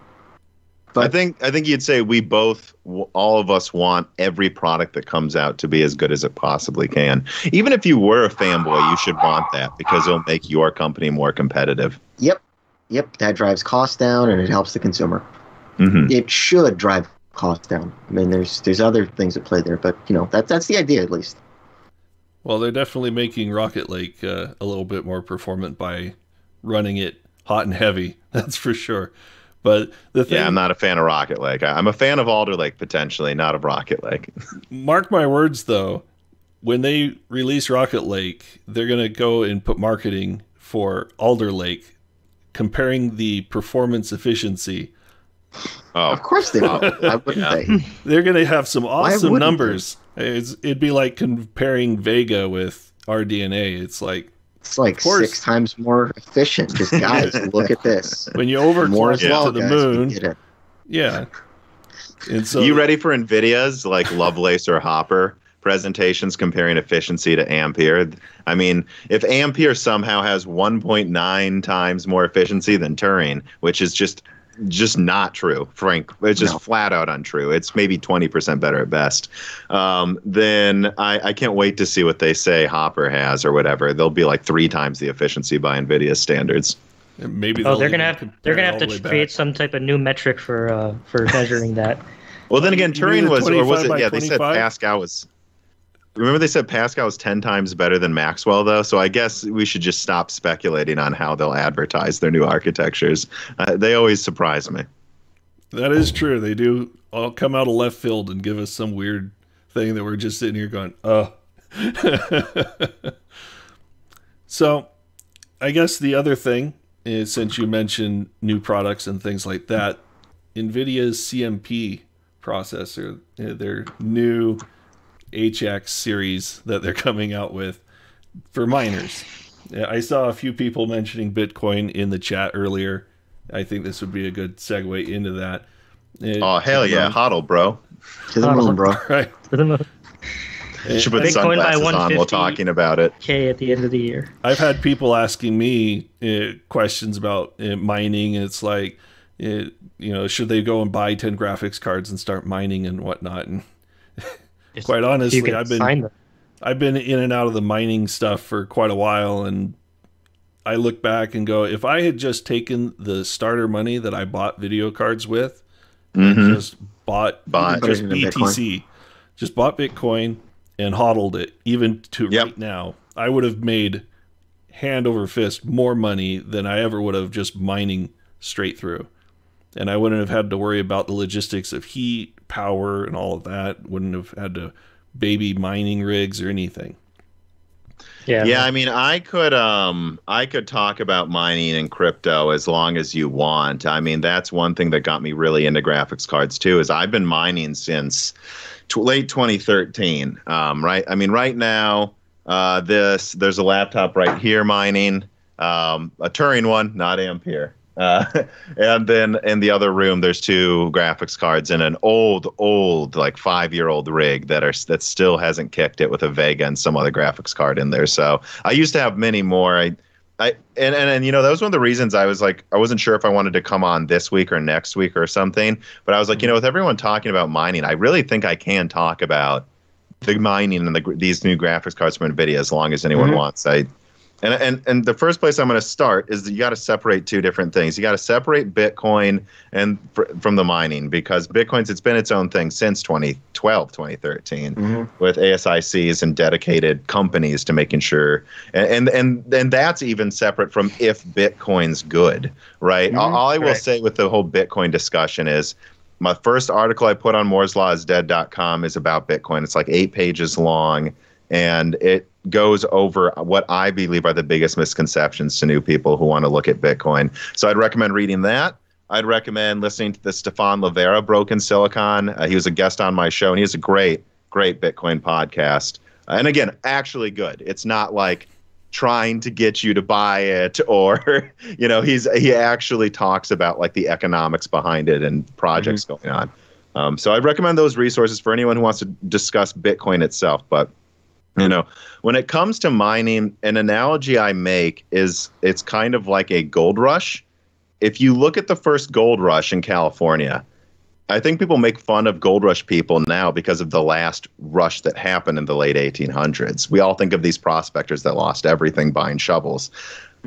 but I think I think you'd say we both, all of us, want every product that comes out to be as good as it possibly can. Even if you were a fanboy, you should want that because it'll make your company more competitive. yep yep that drives costs down and it helps the consumer hmm it should drive costs down I mean there's there's other things at play there but you know that that's the idea at least Well, they're definitely making Rocket Lake uh, a little bit more performant by running it hot and heavy. <laughs> That's for sure. But the thing, Yeah, I'm not a fan of Rocket Lake. I- I'm a fan of Alder Lake potentially, not of Rocket Lake. <laughs> mark my words though, when they release Rocket Lake, they're gonna go and put marketing for Alder Lake, comparing the performance efficiency. Oh, of course they will I wouldn't Yeah. they <laughs> They're gonna have some awesome numbers. It's, it'd be like comparing Vega with RDNA. It's like it's like six times more efficient just <laughs> guys look at this when you more overclock as well to the guys, moon. Yeah. And so you ready for Nvidia's like Lovelace or Hopper presentations comparing efficiency to Ampere? I mean, if Ampere somehow has 1.9 times more efficiency than Turing, which is just just not true, Frank. It's just No. flat out untrue. It's maybe 20% better at best. Um, then I, I can't wait to see what they say Hopper has or whatever. They'll be like three times the efficiency by Nvidia standards. maybe Oh, they'll they're gonna have compare they're gonna have to the way back. create some type of new metric for uh, for measuring that. Well, then again, Turing was, or was it? by Yeah, they said 25? Pascal was. Remember, they said Pascal was ten times better than Maxwell, though. So I guess we should just stop speculating on how they'll advertise their new architectures. Uh, they always surprise me. That is true. They do all come out of left field and give us some weird thing that we're just sitting here going, uh. <laughs> so, I guess the other thing is since you mentioned new products and things like that, NVIDIA's CMP processor, uh, their new HX series that they're coming out with for miners. I saw a few people mentioning Bitcoin in the chat earlier. I think this would be a good segue into that. Uh, Oh hell yeah, hodl, bro. To the moon, bro. <laughs> Right. For the mo- You should put Bitcoin by sunglasses on while talking about it. K at the end of the year. I've had people asking me uh, questions about uh, mining. It's like, uh, you know, should they go and buy 10 graphics cards and start mining and whatnot? And Just- quite honestly, I've been. I've been in and out of the mining stuff for quite a while, and I look back and go, if I had just taken the starter money that I bought video cards with, and Mhm. just bought, Bought. just Put it BTC, just bought Bitcoin and hodled it, even to Yep. right now, I would have made hand over fist more money than I ever would have just mining straight through. And I wouldn't have had to worry about the logistics of heat, power, and all of that. Wouldn't have had to baby mining rigs or anything. Yeah. Yeah, I mean, I could um I could talk about mining and crypto as long as you want. I mean, that's one thing that got me really into graphics cards too. Is I've been mining since t- late 2013. Um, right. I mean, right now, uh, this there's a laptop right here mining, um, a Turing one, not Ampere. Uh, <laughs> and then in the other room, there's two graphics cards and an old, old, like five year old rig that are that still hasn't kicked it with a Vega and some other graphics card in there. So I used to have many more. I, I and, and and you know that was one of the reasons I was like I wasn't sure if I wanted to come on this week or next week or something. But I was like, you know, with everyone talking about mining, I really think I can talk about the mining and the, these new graphics cards from Nvidia as long as anyone Mhm. wants. I and and and the first place I'm going to start is that you got to separate two different things. You got to separate Bitcoin and fr- from the mining because Bitcoin's it's been its own thing since 2012, 2013 Mhm. with ASICs and dedicated companies to making sure and and and, and that's even separate from if Bitcoin's good, right? Mhm. All, all I will Right. say with the whole Bitcoin discussion is my first article I put on mooreslawisdead.com is about Bitcoin. It's like eight pages long, and it goes over what I believe are the biggest misconceptions to new people who want to look at Bitcoin. So I'd recommend reading that. I'd recommend listening to the Stephan Livera Broken Silicon. Uh, he was a guest on my show, and he has a great, great Bitcoin podcast. Uh, and again, actually good. It's not like trying to get you to buy it <laughs> or you know he's he actually talks about like the economics behind it and projects going on um, so i recommend those resources for anyone who wants to discuss bitcoin itself but you know when it comes to mining an analogy i make is it's kind of like a gold rush if you look at the first gold rush in california I think people make fun of gold rush people now because of the last rush that happened in the late 1800s. We all think of these prospectors that lost everything buying shovels.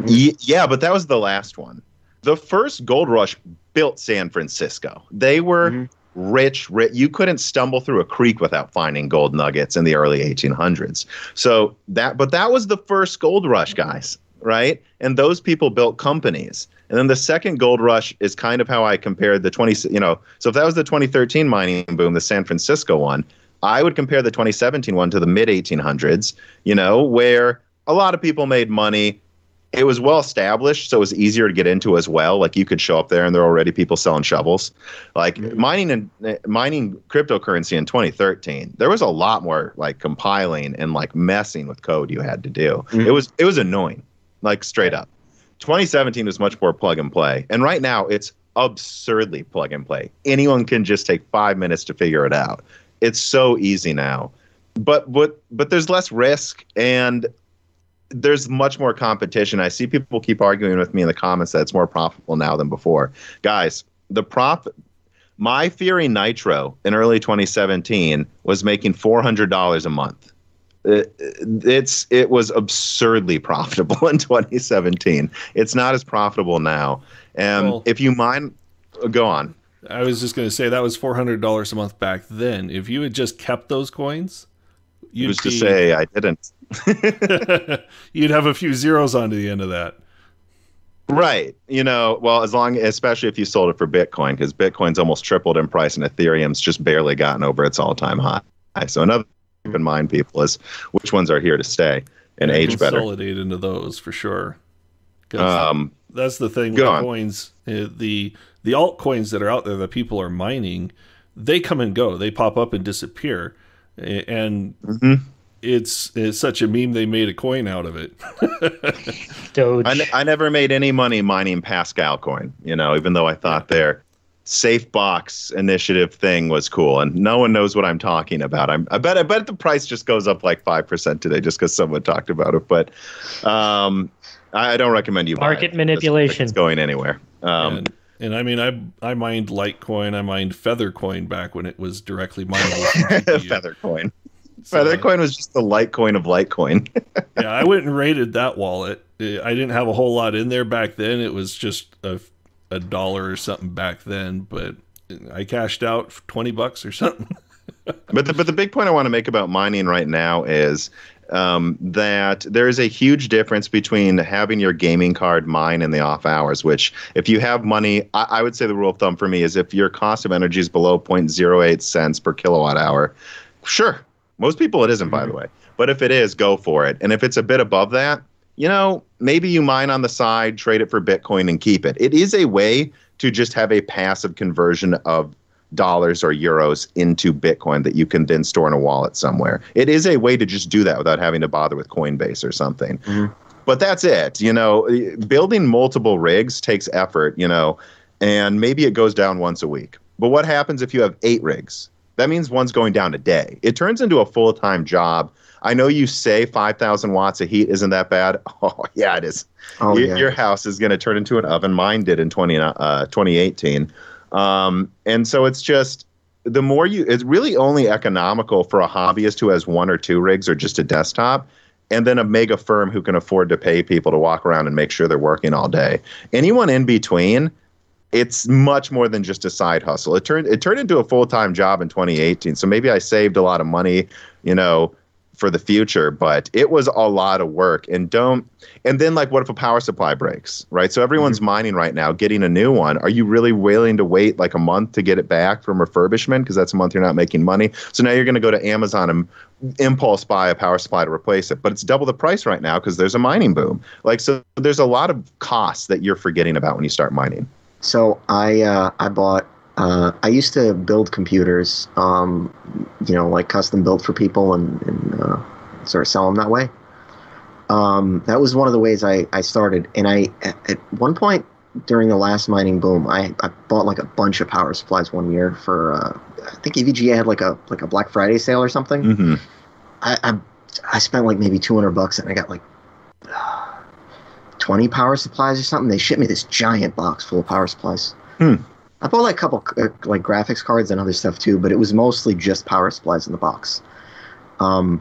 Ye- yeah, but that was the last one. The first gold rush built San Francisco. They were Mhm. Rich, rich. You couldn't stumble through a creek without finding gold nuggets in the early 1800s. So that, but that was the first gold rush, guys, right? And those people built companies. And then the second gold rush is kind of how I compared the 20, you know, so if that was the 2013 mining boom, the San Francisco one, I would compare the 2017 one to the mid 1800s, you know, where a lot of people made money. It was well established, so it was easier to get into as well. Like you could show up there and there are already people selling shovels. Like Mhm. mining and uh, mining cryptocurrency in 2013, there was a lot more like compiling and like messing with code you had to do. Mhm. It was it was annoying, like straight up. 2017 was much more plug and play, and right now it's absurdly plug and play. Anyone can just take five minutes to figure it out. It's so easy now, but but but there's less risk and there's much more competition. I see people keep arguing with me in the comments that it's more profitable now than before. Guys, the prop my Fury Nitro in early 2017 was making $400 a month. It, it's it was absurdly <laughs> profitable in 2017. It's not as profitable now. And Well- if you mind, uh, go on. I was just going to say that was four hundred dollars a month back then. If you had just kept those coins, you'd Who's to be- say I didn't? <laughs> you'd have a few zeros onto the end of that. Right. You know, well, as long, especially if you sold it for Bitcoin, because Bitcoin's almost tripled in price and Ethereum's just barely gotten over its all-time high. So another thing to keep in mind, people, is which ones are here to stay and age better. Consolidate into those for sure. Um, that's the thing with coins. Uh, the the altcoins that are out there that people are mining, they come and go. They pop up and disappear, and mm-hmm. It's it's such a meme. They made a coin out of it. <laughs> Doge. I, I never made any money mining Pascal coin. You know, even though I thought their safe box initiative thing was cool, and no one knows what I'm talking about. I'm, I bet I bet the price just goes up like five percent today just because someone talked about it. But um, I don't recommend you market manipulation. It's going anywhere. Um, and, and, I mean, I I mined Litecoin, I mined Feathercoin back when it was directly mineable. <laughs> Feathercoin. So, Feathercoin was just the Litecoin of Litecoin. <laughs> yeah, I went and raided that wallet. I didn't have a whole lot in there back then. It was just a a dollar or something back then, but I cashed out twenty bucks or something. <laughs> but the, but the big point I want to make about mining right now is um, that there is a huge difference between having your gaming card mine in the off hours, which if you have money, I, I, would say the rule of thumb for me is if your cost of energy is below 0.08 cents per kilowatt hour, sure. Most people it isn't, by the mm-hmm. way. But if it is, go for it. And if it's a bit above that, you know, maybe you mine on the side, trade it for Bitcoin and keep it. It is a way to just have a passive conversion of dollars or euros into Bitcoin that you can then store in a wallet somewhere. It is a way to just do that without having to bother with Coinbase or something. Mm-hmm. But that's it. You know, building multiple rigs takes effort, you know, and maybe it goes down once a week. But what happens if you have eight rigs? That means one's going down a day. It turns into a full time job. I know you say 5,000 watts of heat isn't that bad. <laughs> Oh, yeah, it is. Oh, your, yeah. your house is going to turn into an oven. Mine did in 20, uh, 2018. Um, and so it's just the more you, it's really only economical for a hobbyist who has one or two rigs or just a desktop, and then a mega firm who can afford to pay people to walk around and make sure they're working all day. Anyone in between, it's much more than just a side hustle. It turned it turned into a full time job in 2018. So maybe I saved a lot of money, you know, for the future, but it was a lot of work. And don't, and then like, what if a power supply breaks, right? So everyone's mm-hmm. mining right now, getting a new one. Are you really willing to wait like a month to get it back from refurbishment? Because that's a month you're not making money. So now you're going to go to Amazon and impulse buy a power supply to replace it, but it's double the price right now because there's a mining boom. Like, so there's a lot of costs that you're forgetting about when you start mining. So I uh, I bought uh, I used to build computers, um, you know, like custom built for people and, and uh, sort of sell them that way. Um, that was one of the ways I, I started. And I, at one point during the last mining boom, I, I bought like a bunch of power supplies one year for, uh, I think EVGA had like a, like a Black Friday sale or something. Mm-hmm. I, I, I spent like maybe 200 bucks and I got like 20 power supplies or something. They shipped me this giant box full of power supplies. Hmm. I bought like a couple uh, like graphics cards and other stuff too, but it was mostly just power supplies in the box. Um,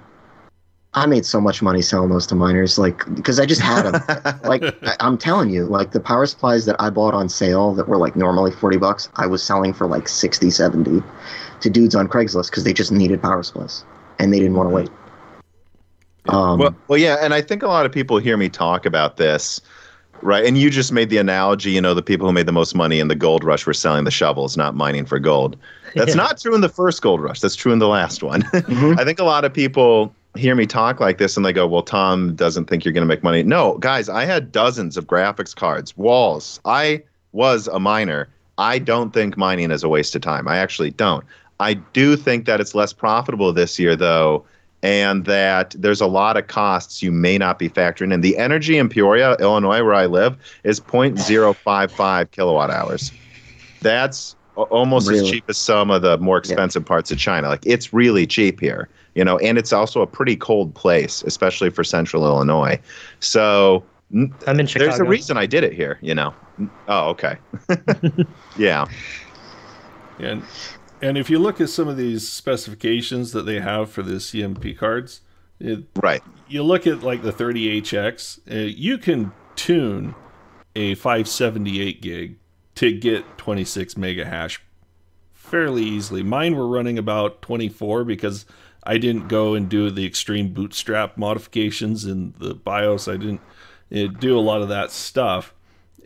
I made so much money selling those to miners, like because I just had them. <laughs> like I, am telling you, like the power supplies that I bought on sale that were like normally 40 bucks, I was selling for like 60, 70 to dudes on Craigslist because they just needed power supplies and they didn't want to wait. Um, well, well, yeah, and I think a lot of people hear me talk about this Right. And you just made the analogy, you know, the people who made the most money in the gold rush were selling the shovels, not mining for gold. That's yeah. not true in the first gold rush. That's true in the last one. <laughs> Mm-hmm. I think a lot of people hear me talk like this and they go, well, Tom doesn't think you're going to make money. No, guys, I had dozens of graphics cards, walls. I was a miner. I don't think mining is a waste of time. I actually don't. I do think that it's less profitable this year, though and that there's a lot of costs you may not be factoring in. The energy in Peoria, Illinois, where I live, is 0.055 kilowatt hours. That's almost really? as cheap as some of the more expensive yeah. parts of China. Like it's really cheap here, you know, and it's also a pretty cold place, especially for central Illinois. So I'm in Chicago. There's a reason I did it here, you know. Oh, okay. <laughs> <laughs> yeah. And and if you look at some of these specifications that they have for the CMP cards, it, right? You look at like the 30HX, uh, you can tune a 578 gig to get 26 mega hash fairly easily. Mine were running about 24 because I didn't go and do the extreme bootstrap modifications in the BIOS. I didn't uh, do a lot of that stuff.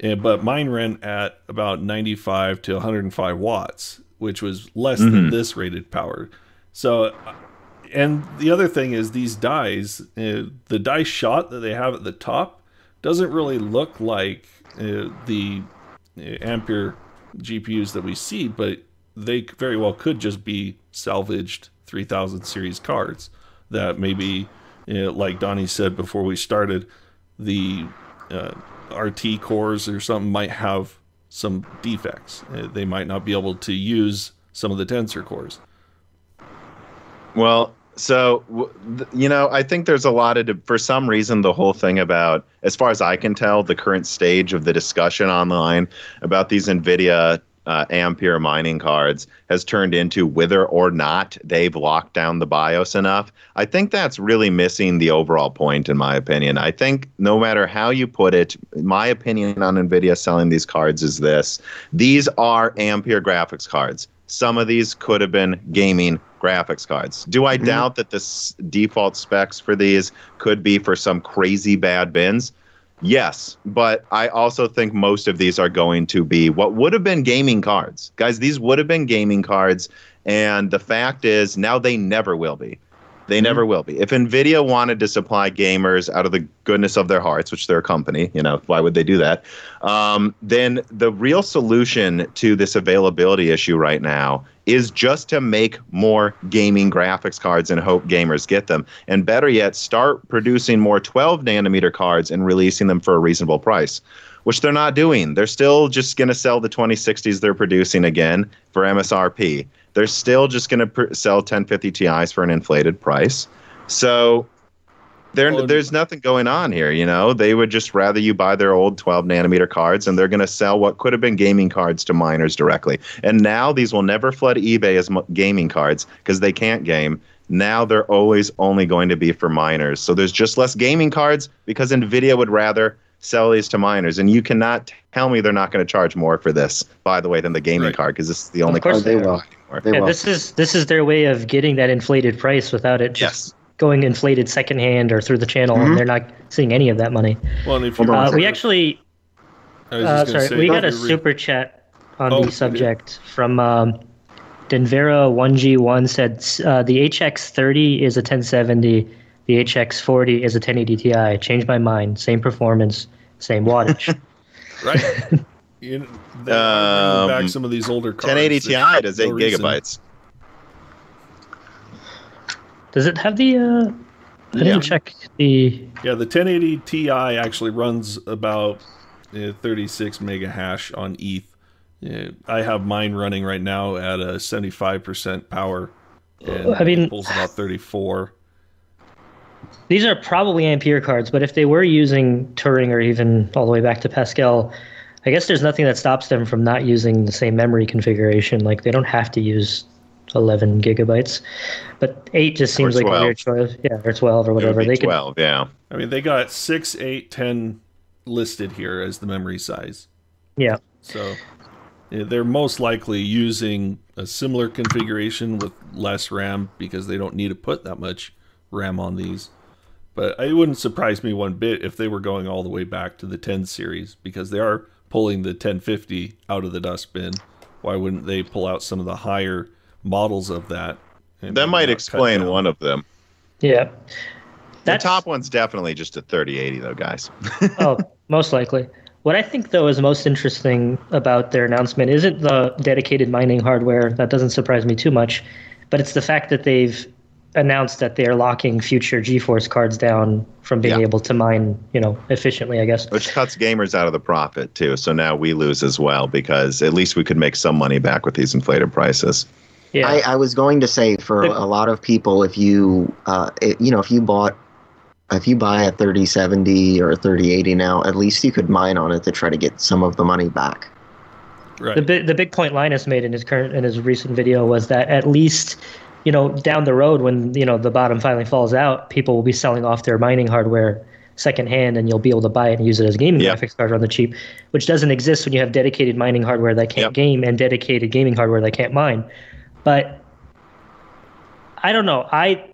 Uh, but mine ran at about 95 to 105 watts which was less mm-hmm. than this rated power. So, and the other thing is these dies, uh, the die shot that they have at the top, doesn't really look like uh, the uh, Ampere GPUs that we see, but they very well could just be salvaged 3000 series cards that maybe, know, like Donnie said before we started, the uh, RT cores or something might have some defects. Uh, they might not be able to use some of the tensor cores. Well, so you know, I think there's a lot of for some reason the whole thing about, as far as I can tell, the current stage of the discussion online about these Nvidia uh, Ampere mining cards has turned into whether or not they've locked down the BIOS enough. I think that's really missing the overall point, in my opinion. I think no matter how you put it, my opinion on NVIDIA selling these cards is this these are Ampere graphics cards. Some of these could have been gaming graphics cards. Do I mm-hmm. doubt that the default specs for these could be for some crazy bad bins? Yes, but I also think most of these are going to be what would have been gaming cards. Guys, these would have been gaming cards. And the fact is, now they never will be. They mm-hmm. never will be. If Nvidia wanted to supply gamers out of the goodness of their hearts, which they're a company, you know, why would they do that? Um, then the real solution to this availability issue right now is just to make more gaming graphics cards and hope gamers get them. And better yet, start producing more 12 nanometer cards and releasing them for a reasonable price, which they're not doing. They're still just going to sell the 2060s they're producing again for MSRP. They're still just going to pr- sell 1050 Ti's for an inflated price. So there, well, there's nothing going on here. You know, they would just rather you buy their old 12 nanometer cards, and they're going to sell what could have been gaming cards to miners directly. And now these will never flood eBay as gaming cards because they can't game. Now they're always only going to be for miners. So there's just less gaming cards because Nvidia would rather sell these to miners. And you cannot tell me they're not going to charge more for this, by the way, than the gaming right. card because this is the only card they will. They yeah, will. this is this is their way of getting that inflated price without it just yes going inflated secondhand or through the channel, mm-hmm. and they're not seeing any of that money. Well, if you uh, we actually, uh, sorry, say, we got a super chat on oh, the subject from um, Denvera one G one said uh, the HX thirty is a 1070, the HX forty is a 1080 Ti. Changed my mind. Same performance, same wattage. <laughs> right. You know, um, back some of these older cards. 1080 Ti does eight no gigabytes. Does it have the? Uh, I yeah. didn't check the. Yeah, the 1080 Ti actually runs about uh, 36 mega hash on ETH. Yeah, I have mine running right now at a 75% power. And I mean, it pulls about 34. These are probably Ampere cards, but if they were using Turing or even all the way back to Pascal, I guess there's nothing that stops them from not using the same memory configuration. Like they don't have to use 11 gigabytes. But 8 just seems like a weird choice. Yeah, or 12 or whatever. They 12, could, yeah. I mean, they got 6, 8, 10 listed here as the memory size. Yeah. So they're most likely using a similar configuration with less RAM because they don't need to put that much RAM on these. But it wouldn't surprise me one bit if they were going all the way back to the 10 series because they are pulling the 1050 out of the dustbin. Why wouldn't they pull out some of the higher models of that. That might explain one of them. Yeah. That's, the top one's definitely just a 3080, though, guys. <laughs> oh, most likely. What I think, though, is most interesting about their announcement isn't the dedicated mining hardware. That doesn't surprise me too much. But it's the fact that they've announced that they're locking future GeForce cards down from being yeah. able to mine, you know, efficiently, I guess. Which cuts gamers out of the profit, too. So now we lose as well because at least we could make some money back with these inflated prices. Yeah. I, I was going to say for a lot of people, if you, uh, it, you know, if you bought, if you buy a 3070 or a 3080 now, at least you could mine on it to try to get some of the money back. Right. The big, the big point Linus made in his current in his recent video was that at least, you know, down the road when you know the bottom finally falls out, people will be selling off their mining hardware secondhand, and you'll be able to buy it and use it as a gaming yep. graphics card on the cheap, which doesn't exist when you have dedicated mining hardware that can't yep. game and dedicated gaming hardware that can't mine. But I don't know. I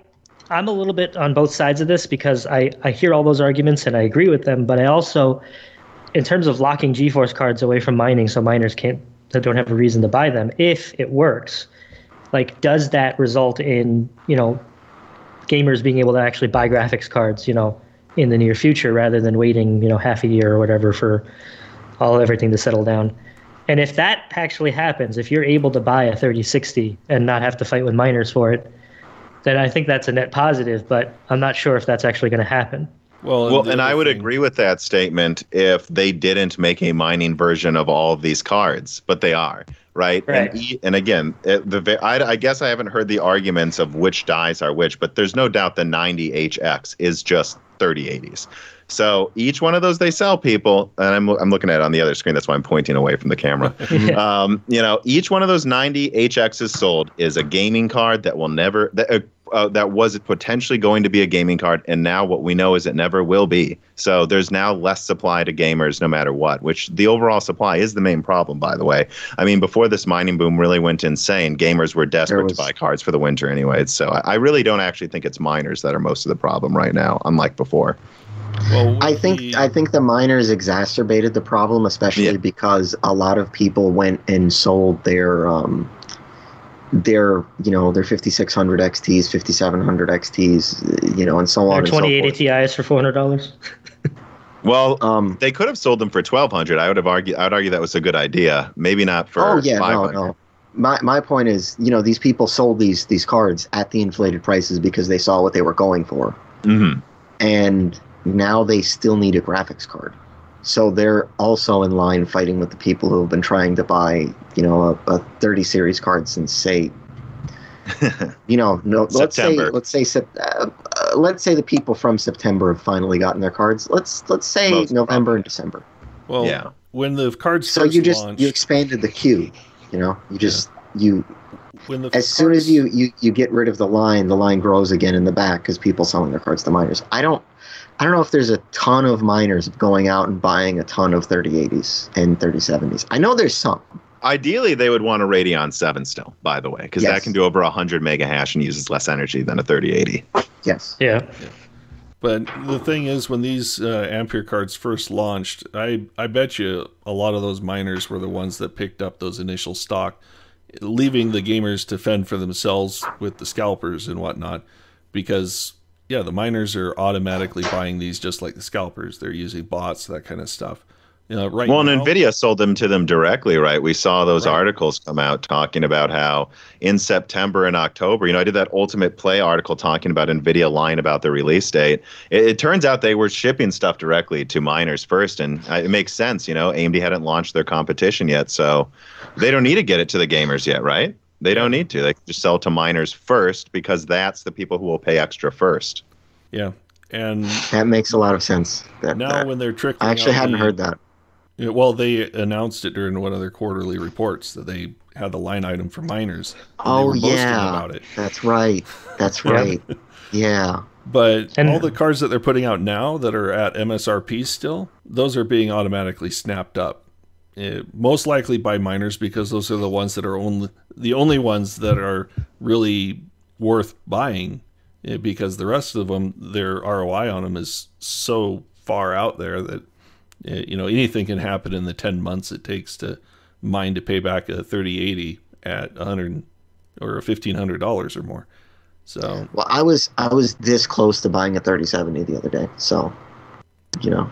I'm a little bit on both sides of this because I, I hear all those arguments and I agree with them, but I also in terms of locking GeForce cards away from mining so miners can't that don't have a reason to buy them, if it works, like does that result in, you know, gamers being able to actually buy graphics cards, you know, in the near future rather than waiting, you know, half a year or whatever for all everything to settle down. And if that actually happens, if you're able to buy a 3060 and not have to fight with miners for it, then I think that's a net positive, but I'm not sure if that's actually going to happen. Well, well, and I would thing... agree with that statement if they didn't make a mining version of all of these cards, but they are right. right. And, and again, it, the I, I guess I haven't heard the arguments of which dies are which, but there's no doubt the 90HX is just 3080s. So each one of those they sell people, and I'm, I'm looking at it on the other screen. That's why I'm pointing away from the camera. <laughs> um, you know, each one of those 90 HXs sold is a gaming card that will never that, uh, uh, that was potentially going to be a gaming card, and now what we know is it never will be. So there's now less supply to gamers, no matter what. Which the overall supply is the main problem, by the way. I mean, before this mining boom really went insane, gamers were desperate was... to buy cards for the winter anyway. So I, I really don't actually think it's miners that are most of the problem right now, unlike before. Well, I think the... I think the miners exacerbated the problem, especially yeah. because a lot of people went and sold their um, their you know their 5600 XTs, 5700 XTs, you know, and so on. Their 2080 so Ti's for four hundred dollars. <laughs> well, um, they could have sold them for twelve hundred. I would have argued. I would argue that was a good idea. Maybe not for. Oh yeah, no, no. My my point is, you know, these people sold these these cards at the inflated prices because they saw what they were going for, mm-hmm. and now they still need a graphics card. So they're also in line fighting with the people who have been trying to buy, you know, a, a 30 series card since say, <laughs> you know, no, let's say let's say uh, uh, let's say the people from September have finally gotten their cards. Let's let's say Most November probably. and December. Well, yeah. When the cards so you just launched, you expanded the queue. You know, you just yeah. you when the as cards, soon as you, you you get rid of the line, the line grows again in the back because people selling their cards to miners. I don't I don't know if there's a ton of miners going out and buying a ton of 3080s and 3070s. I know there's some. Ideally, they would want a Radeon 7 still, by the way, because yes. that can do over 100 mega hash and uses less energy than a 3080. Yes. Yeah. yeah. But the thing is, when these uh, Ampere cards first launched, I, I bet you a lot of those miners were the ones that picked up those initial stock, leaving the gamers to fend for themselves with the scalpers and whatnot, because yeah, the miners are automatically buying these just like the scalpers. They're using bots, that kind of stuff. You know, right well, now, Nvidia sold them to them directly, right? We saw those right. articles come out talking about how in September and October, you know, I did that Ultimate Play article talking about Nvidia lying about the release date. It, it turns out they were shipping stuff directly to miners first, and uh, it makes sense. You know, AMD hadn't launched their competition yet, so they don't need to get it to the gamers yet, right? They don't need to. They can just sell to miners first because that's the people who will pay extra first. Yeah, and that makes a lot of sense. That, now that, when they're tricking, I actually hadn't the, heard that. Yeah, well, they announced it during one of their quarterly reports that they had the line item for miners. Oh yeah, about it. That's right. That's <laughs> right. yeah. But and, all the cards that they're putting out now that are at MSRP still, those are being automatically snapped up most likely by miners because those are the ones that are only the only ones that are really worth buying uh, because the rest of them their ROI on them is so far out there that uh, you know anything can happen in the 10 months it takes to mine to pay back a 3080 at 100 or $1500 or more. So well I was I was this close to buying a 3070 the other day. So you know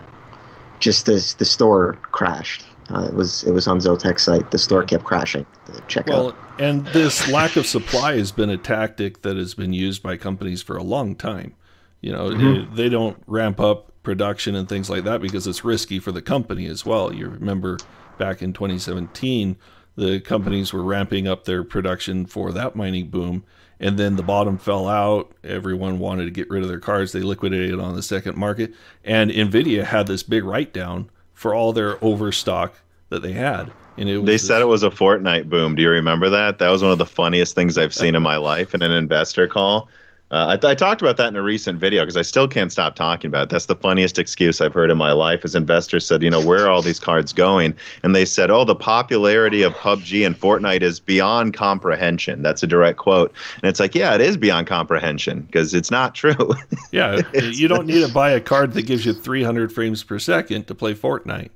just as the store crashed uh, it was it was on Zotac site. The store kept crashing. The checkout. Well, and this lack of supply has been a tactic that has been used by companies for a long time. You know, mm-hmm. they, they don't ramp up production and things like that because it's risky for the company as well. You remember back in 2017, the companies were ramping up their production for that mining boom, and then the bottom fell out. Everyone wanted to get rid of their cars. They liquidated on the second market, and Nvidia had this big write down for all their overstock that they had. And it they said it was a Fortnite boom. Do you remember that? That was one of the funniest things I've seen in my life in an investor call. Uh, I, I, talked about that in a recent video because I still can't stop talking about it. That's the funniest excuse I've heard in my life. As investors said, you know, where are all these cards going? And they said, oh, the popularity of PUBG and Fortnite is beyond comprehension. That's a direct quote. And it's like, yeah, it is beyond comprehension because it's not true. <laughs> yeah, you don't need to buy a card that gives you 300 frames per second to play Fortnite,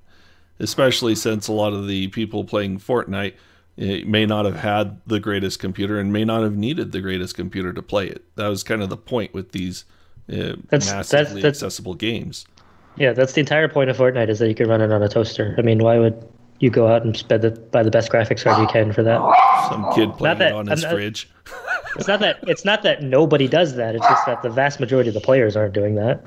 especially since a lot of the people playing Fortnite it may not have had the greatest computer and may not have needed the greatest computer to play it. That was kind of the point with these uh, That's- massively that's- that's- accessible games. Yeah, that's the entire point of Fortnite is that you can run it on a toaster. I mean, why would you go out and spend the, buy the best graphics card you can for that? Some kid playing that- it on his not- fridge. It's not that it's not that nobody does that. It's just that the vast majority of the players aren't doing that.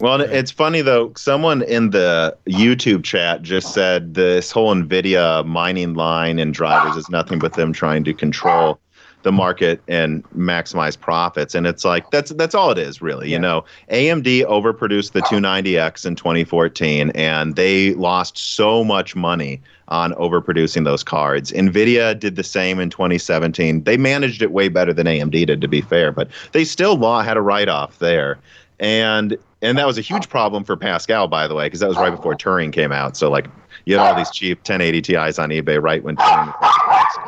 Well, it's funny though. Someone in the YouTube chat just said this whole Nvidia mining line and drivers is nothing but them trying to control the market and maximize profits. And it's like that's that's all it is, really. You know, AMD overproduced the 290X in 2014, and they lost so much money on overproducing those cards. Nvidia did the same in 2017. They managed it way better than AMD did, to be fair, but they still law had a write-off there. And and that was a huge problem for Pascal, by the way, because that was right before Turing came out. So like you had all these cheap 1080 Ti's on eBay right when Turing was.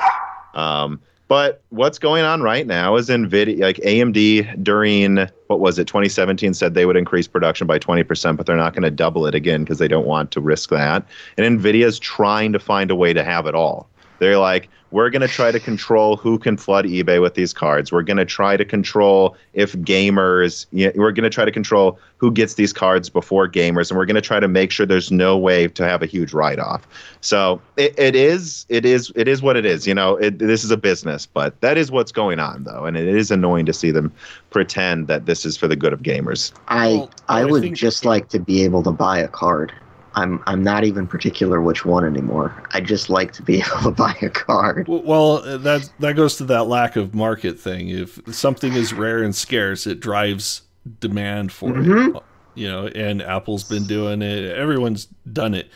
Um, but what's going on right now is Nvidia, like AMD during what was it, 2017, said they would increase production by 20%, but they're not going to double it again because they don't want to risk that. And Nvidia is trying to find a way to have it all. They're like, we're going to try to control who can flood eBay with these cards. We're going to try to control if gamers, you know, we're going to try to control who gets these cards before gamers, and we're going to try to make sure there's no way to have a huge write-off. So it, it is, it is, it is what it is. You know, it, this is a business, but that is what's going on, though, and it is annoying to see them pretend that this is for the good of gamers. I I I would just like to be able to buy a card. I'm I'm not even particular which one anymore. I just like to be <laughs> able to buy a card. Well, uh, that that goes to that lack of market thing. If something is rare and scarce, it drives demand for it. Mhm. You know, and Apple's been doing it. Everyone's done it.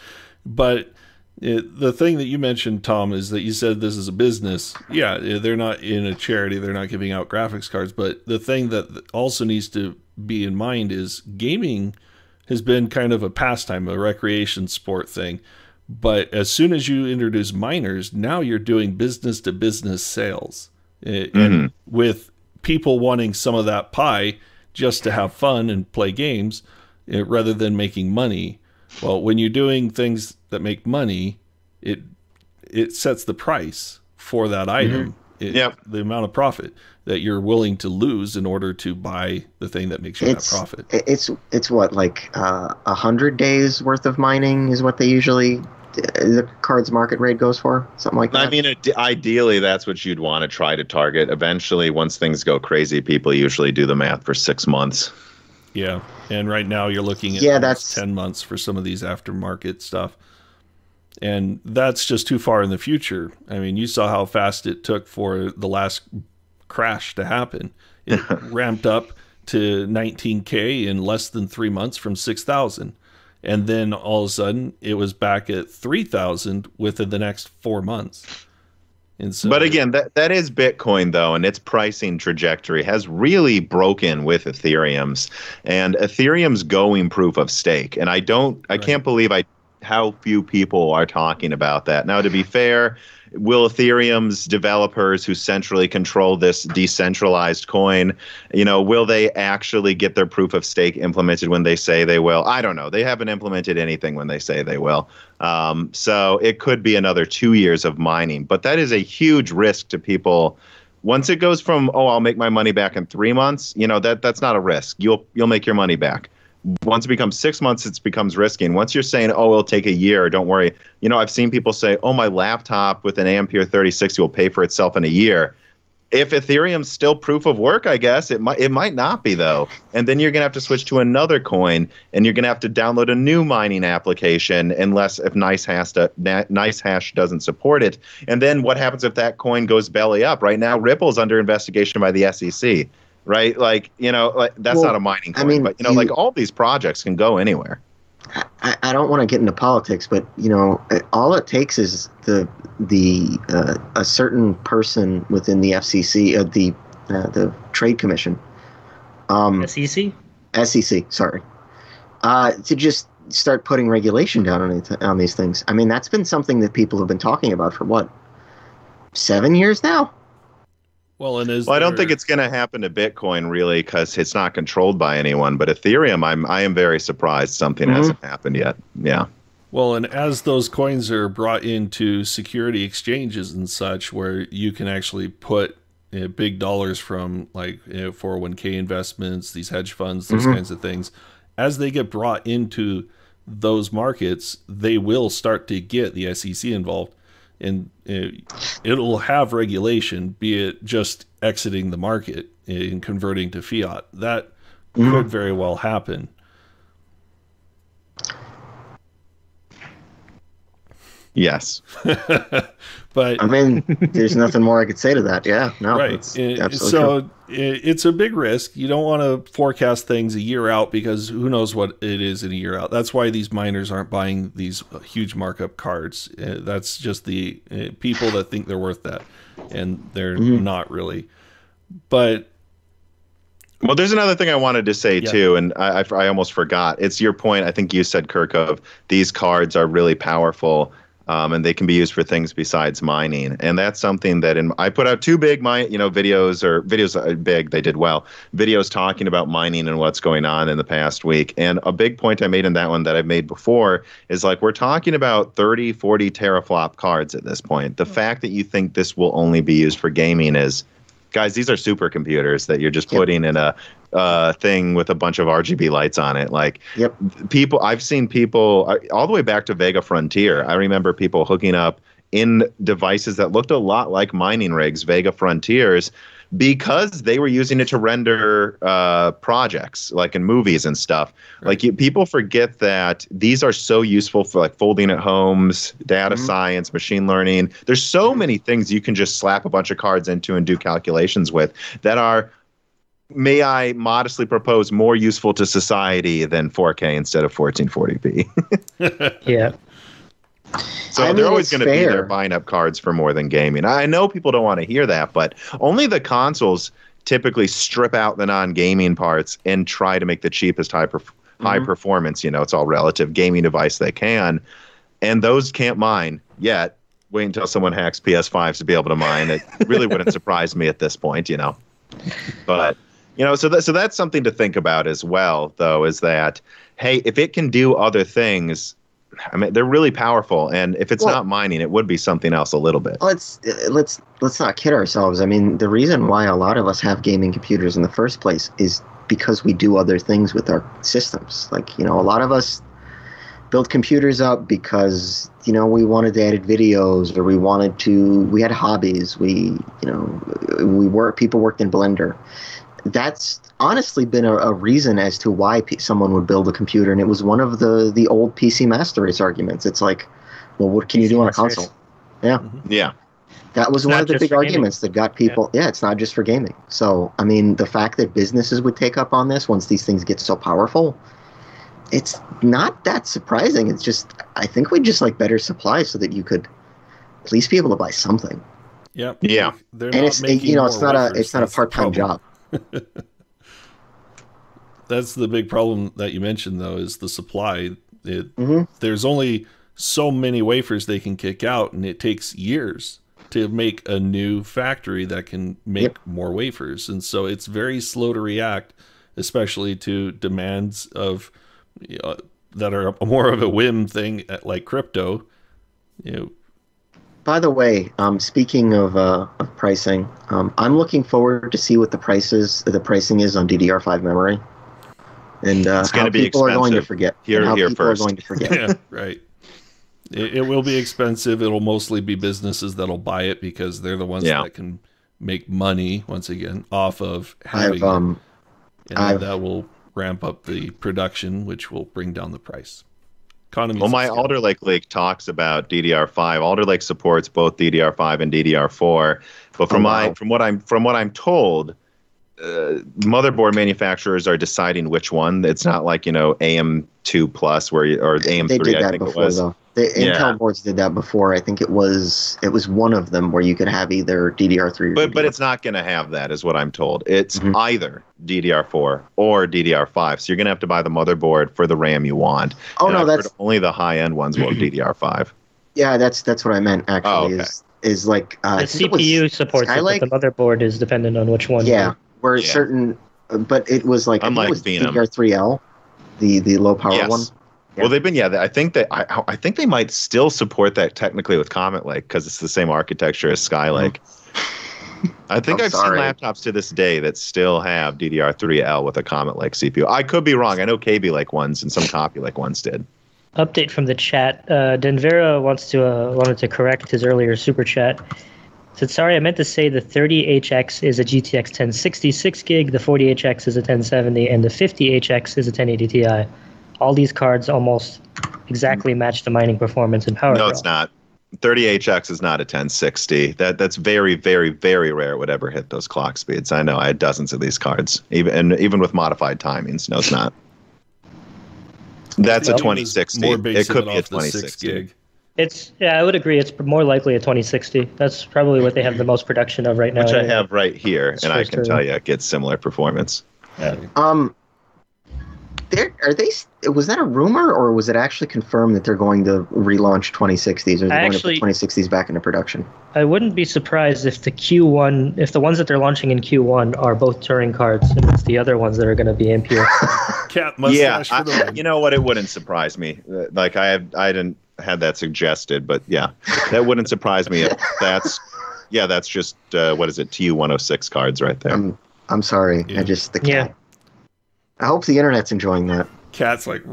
But it, the thing that you mentioned, Tom, is that you said this is a business. Yeah, they're not in a charity. They're not giving out graphics cards. But the thing that also needs to be in mind is gaming has been kind of a pastime, a recreation sport thing. But as soon as you introduce miners, now you're doing business to business sales. Eh, And with people wanting some of that pie just to have fun and play games eh, rather than making money. Well, when you're doing things that make money, it it sets the price for that item. It- Yep. The amount of profit that you're willing to lose in order to buy the thing that makes you It's that profit. it's it's what like uh, a hundred days worth of mining is what they usually the cards market rate goes for something like that. I mean, ideally, that's what you'd want to try to target. Eventually, once things go crazy, people usually do the math for six months. Yeah, and right now you're looking at Yeah, that's- ten months for some of these aftermarket stuff, and that's just too far in the future. I mean, you saw how fast it took for the last crash to happen. It <laughs> ramped up to 19k in less than three months from 6,000, and then all of a sudden it was back at 3,000 within the next four months. And so, But again, that that is Bitcoin though, and its pricing trajectory has really broken with Ethereum's, and Ethereum's going proof of stake. And I don't, I Right. can't believe I how few people are talking about that. Now, to be fair, will Ethereum's developers who centrally control this decentralized coin, you know, will they actually get their proof of stake implemented when they say they will? I don't know. They haven't implemented anything when they say they will. Um, so it could be another two years of mining, but that is a huge risk to people. Once it goes from oh I'll make my money back in three months, you know that that's not a risk. You'll you'll make your money back. Once it becomes six months, it becomes risky. And once you're saying oh it'll take a year, don't worry. You know I've seen people say oh my laptop with an Ampere 3060 will pay for itself in a year. If Ethereum's still proof of work, I guess it might it might not be though. And then you're gonna have to switch to another coin, and you're gonna have to download a new mining application, unless if NiceHash Na- NiceHash doesn't support it. And then what happens if that coin goes belly up? Right now, Ripple's under investigation by the SEC. Right, like you know, like that's Well, not a mining I mean, but you know, you- like all these projects can go anywhere. I, I don't want to get into politics, but you know, all it takes is the the uh, a certain person within the FCC, uh, the uh, the Trade Commission, um, SEC? SEC, sorry, uh, to just start putting regulation down on it, on these things. I mean, that's been something that people have been talking about for what seven years now. Well, and is Well, I don't there- think it's going to happen to Bitcoin really because it's not controlled by anyone. But Ethereum, I'm I am very surprised something Mhm. hasn't happened yet. Yeah. Well, and as those coins are brought into security exchanges and such, where you can actually put you know, big dollars from like you know, 401k investments, these hedge funds, those mm-hmm. kinds of things, as they get brought into those markets, they will start to get the SEC involved, and it'll have regulation, be it just exiting the market and converting to fiat. That mm-hmm. could very well happen. Yes. <laughs> but I mean, there's <laughs> nothing more I could say to that. Yeah, no. Right. so true. it's a big risk. You don't want to forecast things a year out because who knows what it is in a year out. That's why these miners aren't buying these huge markup cards. Uh, that's just the uh, people that think they're worth that, and they're mm-hmm. not really. But well, there's another thing I wanted to say yeah. too, and I, I, I, almost forgot. It's your point. I think you said, Kirk, of these cards are really powerful um, and they can be used for things besides mining. And that's something that in I put out two big mine, you know, videos or videos are big. They did well. Videos talking about mining and what's going on in the past week. And a big point I made in that one that I've made before is like we're talking about 30, 40 teraflop cards at this point. The mm-hmm. fact that you think this will only be used for gaming is guys, these are supercomputers that you're just yep. putting in a uh, thing with a bunch of RGB lights on it. Like, yep. people, I've seen people uh, all the way back to Vega Frontier. I remember people hooking up in devices that looked a lot like mining rigs, Vega Frontiers, because they were using it to render uh, projects like in movies and stuff. Right. Like you, people forget that these are so useful for like folding at homes, data mm-hmm. science, machine learning. There's so many things you can just slap a bunch of cards into and do calculations with that are may I modestly propose more useful to society than 4K instead of 1440p. <laughs> yeah. So I mean, they're always going to be there buying up cards for more than gaming. I know people don't want to hear that, but only the consoles typically strip out the non-gaming parts and try to make the cheapest high perf- mm-hmm. high performance. You know, it's all relative gaming device they can, and those can't mine yet. Wait until someone hacks PS5s to be able to mine. It really wouldn't <laughs> surprise me at this point, you know. But you know, so that, so that's something to think about as well, though, is that hey, if it can do other things, I mean, they're really powerful, and if it's well, not mining, it would be something else a little bit. Let's uh, let's let's not kid ourselves. I mean, the reason why a lot of us have gaming computers in the first place is because we do other things with our systems. Like you know, a lot of us build computers up because you know we wanted to edit videos or we wanted to we had hobbies we you know we work people worked in blender that's honestly been a, a reason as to why p- someone would build a computer, and it was one of the the old PC master race arguments. It's like, well, what can PC you do on a console? Yeah, mm-hmm. yeah. That was one of the big arguments gaming. that got people. Yeah. yeah, it's not just for gaming. So, I mean, the fact that businesses would take up on this once these things get so powerful, it's not that surprising. It's just, I think we just like better supply so that you could at least be able to buy something. Yep. Yeah. They're and it's you know it's not a it's not a part time job. <laughs> That's the big problem that you mentioned, though, is the supply. It, mm-hmm. There's only so many wafers they can kick out, and it takes years to make a new factory that can make yep. more wafers. And so it's very slow to react, especially to demands of you know, that are more of a whim thing like crypto. You know, by the way, um, speaking of, uh, of pricing, um, I'm looking forward to see what the prices the pricing is on DDR5 memory, and uh, how people expensive. are going to forget. Here, how here people first. are going to forget. yeah, right. It, it, will be expensive. It'll mostly be businesses that'll buy it because they're the ones yeah. that can make money once again off of having. I've, um, and I've, that will ramp up the production, which will bring down the price. Economies well, my Alder Lake leak talks about DDR5. Alder Lake supports both DDR5 and DDR4, but from oh, wow. my from what I'm from what I'm told, uh, motherboard manufacturers are deciding which one. It's not like you know AM2 plus where you, or AM3 I think before, it was. Though. The yeah. Intel boards did that before. I think it was it was one of them where you could have either DDR3 or but DDR4. but it's not going to have that, is what I'm told. It's mm-hmm. either DDR4 or DDR5. So you're going to have to buy the motherboard for the RAM you want. Oh and no, I've that's only the high end ones will <clears throat> DDR5. Yeah, that's that's what I meant actually. Oh, okay. Is is like uh, the CPU supports Skylake? it, but the motherboard is dependent on which one. Yeah, where yeah. certain, but it was like Unlike it was DDR3L, the the low power yes. one. Yeah. Well, they've been yeah. I think that I I think they might still support that technically with Comet Lake because it's the same architecture as Skylake. I think I'm I've sorry. seen laptops to this day that still have DDR3L with a Comet Lake CPU. I could be wrong. I know Kaby Lake ones and some Coffee Lake ones did. Update from the chat. Uh, Denvera wants to uh, wanted to correct his earlier super chat. Said sorry, I meant to say the 30HX is a GTX 1060 6 gig, the 40HX is a 1070, and the 50HX is a 1080 Ti. All these cards almost exactly match the mining performance and power. No, draw. it's not. 30HX is not a 1060. That that's very, very, very rare it would ever hit those clock speeds. I know. I had dozens of these cards, even and even with modified timings. No, it's not. That's a Maybe it was 2060. It could be a off the six 2060. gig. It's yeah, I would agree. It's more likely a 2060. That's probably what they have the most production of right now. Which I have right here, and I can turn. tell you it gets similar performance. Um, there are they. Was that a rumor, or was it actually confirmed that they're going to relaunch 2060s, or they're going to put 2060s back into production? I wouldn't be surprised if the Q1, if the ones that they're launching in Q1 are both Turing cards, and it's the other ones that are going to be Ampere. <laughs> Cat yeah, mustache for the I, you know what? It wouldn't surprise me. Uh, Like I have, I didn't had that suggested, but yeah, that wouldn't surprise me if that's. Yeah, that's just uh, what is it? TU 106 cards right there. I'm I'm sorry. Yeah. I just the Yeah. Cat. I hope the internet's enjoying that. Cat's like, <laughs>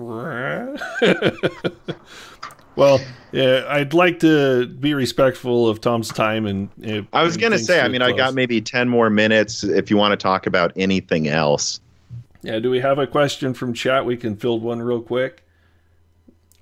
well, yeah, I'd like to be respectful of Tom's time and. uh, I was gonna say. I I a mean, I got maybe 10 more minutes if you want to talk about anything else. Yeah, do we have a question from chat? We can field one real quick.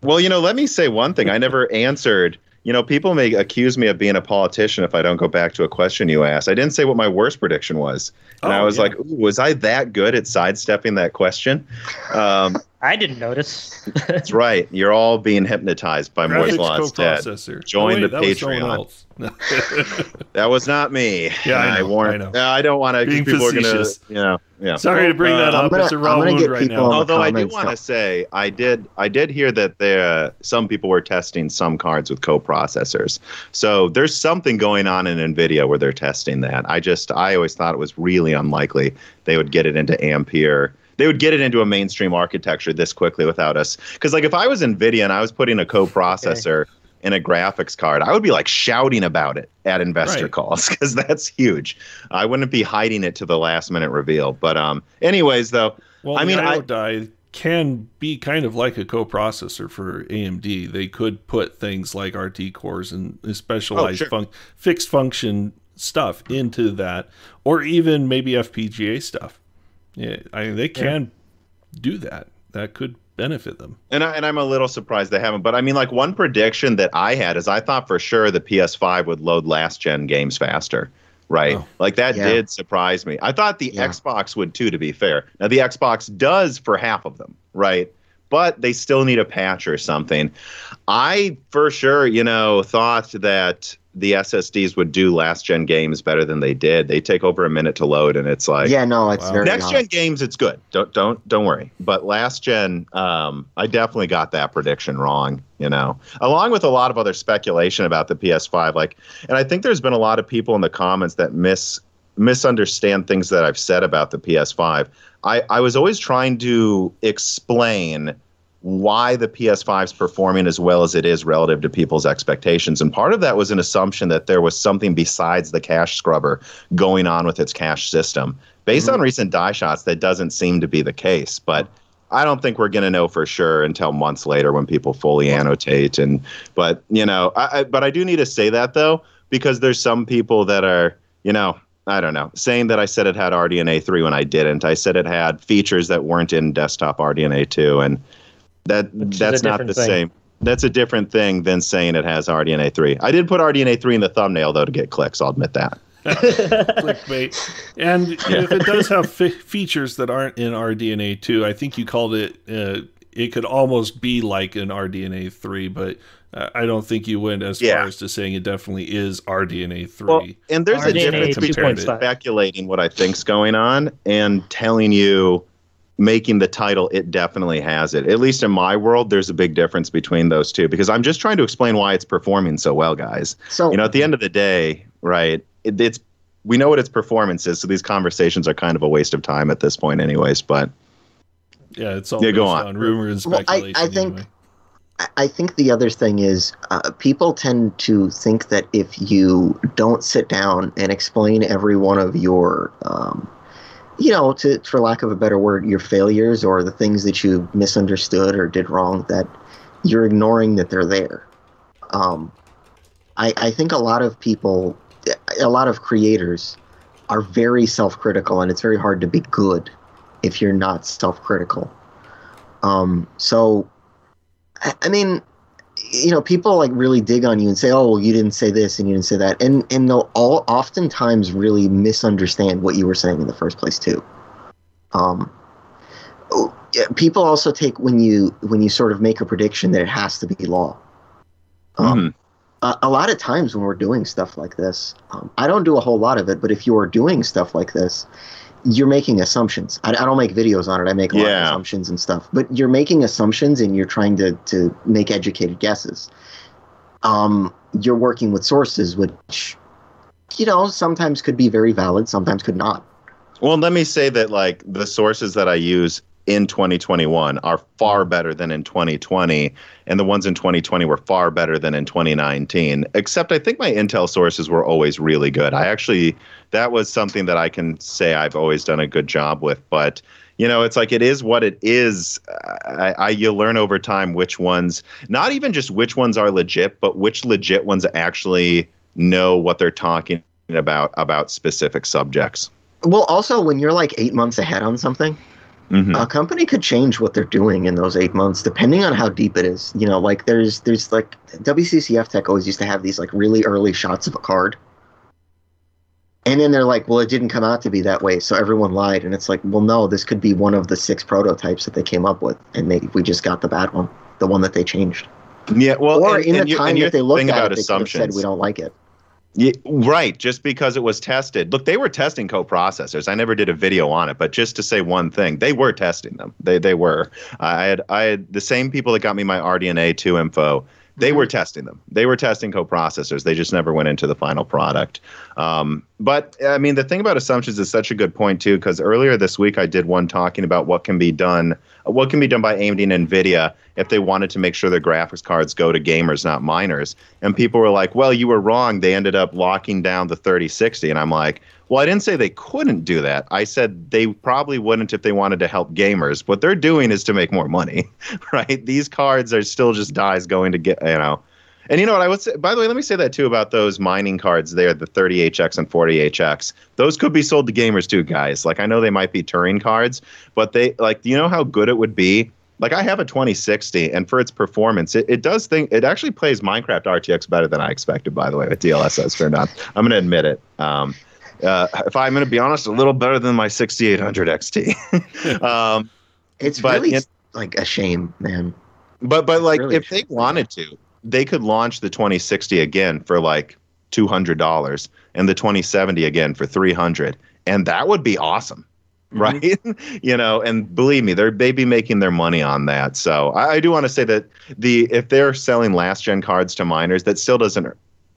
Well, you know, let me say one thing. I never <laughs> answered. You know, people may accuse me of being a politician if I don't go back to a question you asked. I didn't say what my worst prediction was, and I Oh, was yeah. like, was I that good at sidestepping that question? Um, I didn't notice. that's right. You're all being hypnotized by Moore's Graphics law instead. Join Oh, wait, the that Patreon. else. <laughs> That was not me. Yeah, I know, warn- I know. Uh, I don't want to. Being People are gonna, facetious. you know, yeah. Sorry to bring that Uh, I'm up. gonna- it's a I'm raw gonna wound get right people now. Although I do want to say, I did, I did hear that there, some people were testing some cards with coprocessors. So there's something going on in Nvidia where they're testing that. I just, I always thought it was really unlikely they would get it into Ampere. They would get it into a mainstream architecture this quickly without us. Because like if I was Nvidia and I was putting a coprocessor in a graphics card, I would be like shouting about it at investor Right. calls <laughs> because that's huge. I wouldn't be hiding it to the last minute reveal. But um, anyways, though. Well, I mean, I- die can be kind of like a coprocessor for AMD. They could put things like RT cores and specialized Oh, sure. func- fixed function stuff into that, or even maybe FPGA stuff. Yeah, I mean, they can do that. That could benefit them. And, I, and I'm a little surprised they haven't. But I mean, like one prediction that I had is I thought for sure the PS5 would load last gen games faster. Right. Oh. Like that Yeah. did surprise me. I thought the Yeah. Xbox would too, to be fair. Now, the Xbox does for half of them. Right. But they still need a patch or something. I for sure, you know, thought that the SSDs would do last gen games better than they did. They take over a minute to load, and it's like yeah, no, it's Wow. very next gen games it's good don't don't don't worry but last gen um i definitely got that prediction wrong you know along with a lot of other speculation about the ps5 like and i think there's been a lot of people in the comments that miss misunderstand things that i've said about the ps5 i i was always trying to explain why the PS5 is performing as well as it is relative to people's expectations. And part of that was an assumption that there was something besides the cache scrubber going on with its cache system. Based on mm-hmm. recent die shots, that doesn't seem to be the case. But I don't think we're going to know for sure until months later when people fully annotate. And but you know, I, I, but I do need to say that though because there's some people that are you know. I don't know, saying that I said it had RDNA 3 when I didn't. I said it had features that weren't in desktop RDNA 2, and that Which that's not the thing. same. That's a different thing than saying it has RDNA 3. I did put RDNA 3 in the thumbnail though to get clicks. I'll admit that. <laughs> clickbait. And <laughs> if it does have fe- features that aren't in RDNA 2, I think you called it, uh, it could almost be like an RDNA 3, but uh, I don't think you went as Yeah. far as to saying it definitely is RDNA 3. Well, and there's a difference between speculating what I think's going on and telling you making the title it definitely has it. At least in my world, there's a big difference between those two because I'm just trying to explain why it's performing so well, guys. So You know, at the end of the day, right? It, it's we know what its performance is, so these conversations are kind of a waste of time at this point, anyways. But yeah, it's all Yeah, go based on. rumor and Well, I- I think- anyway. I- I think the other thing is uh, people tend to think that if you don't sit down and explain every one of your, um, you know, to for lack of a better word, your failures or the things that you misunderstood or did wrong, that you're ignoring that they're there. Um, I, I think a lot of people, a lot of creators, are very self-critical, and it's very hard to be good if you're not self-critical. Um, so I, I mean, you know, people like really dig on you and say, "Oh, well, you didn't say this and you didn't say that," and and they'll all oftentimes really misunderstand what you were saying in the first place too. Um, oh, people also take when you when you sort of make a prediction that it has to be law. Um, Mhm. a, a lot of times when we're doing stuff like this, um, I don't do a whole lot of it, but if you're doing stuff like this, you're making assumptions. I, I don't make videos on it. I make a lot of assumptions and stuff, but you're making assumptions and you're trying to, to make educated guesses. Um, you're working with sources, which, you know, sometimes could be very valid, sometimes could not. Well, let me say that like the sources that I use in 2021 are far better than in 2020, and the ones in 2020 were far better than in 2019. Except I think my Intel sources were always really good. I actually that was something that I can say I've always done a good job with, but. You know, it's like it is what it is. I, I you learn over time which ones, not even just which ones are legit, but which legit ones actually know what they're talking about about specific subjects. Well, also, when you're like eight months ahead on something, Mhm. a company could change what they're doing in those eight months depending on how deep it is. You know like there's there's like wccf tech always used to have these like really early shots of a card. And then they're like well it didn't come out to be that way so everyone lied. And it's like well no this could be one of the six prototypes that they came up with and they we just got the bad one the one that they changed. Yeah, well, or and, in and the you- time that they looked at it they said we don't like it Yeah, right, just because it was tested. Look, they were testing co-processors. I never did a video on it, but just to say one thing, they were testing them. They they were. I had I had the same people that got me my RDNA two info. They were testing them. They were testing co-processors. They just never went into the final product. Um, but I mean, the thing about assumptions is such a good point too, because earlier this week I did one talking about what can be done, what can be done by AMD and Nvidia if they wanted to make sure their graphics cards go to gamers, not miners. And people were like, "Well, you were wrong. They ended up locking down the 3060." And I'm like, "Well, I didn't say they couldn't do that. I said they probably wouldn't if they wanted to help gamers. What they're doing is to make more money, <laughs> right? These cards are still just dies going to get, you know." And you know what I would say? By the way, let me say that too about those mining cards there, the 30HX and 40HX. Those could be sold to gamers too, guys. Like I know they might be Turing cards, but they like you know how good it would be. Like I have a 2060, and for its performance, it, it does think it actually plays Minecraft RTX better than I expected. By the way, with DLSS turned on, I'm going to admit it. Um, uh, if I'm going to be honest, a little better than my 6800 XT. <laughs> um, it's But really in- like a shame man but but like really if they wanted to, they could launch the 2060 again for like two hundred dollars and the 2070 again for three hundred, and that would be awesome, right? <laughs> you know, and believe me, they're they be making their money on that. So I, I do want to say that the if they're selling last gen cards to miners, that still doesn't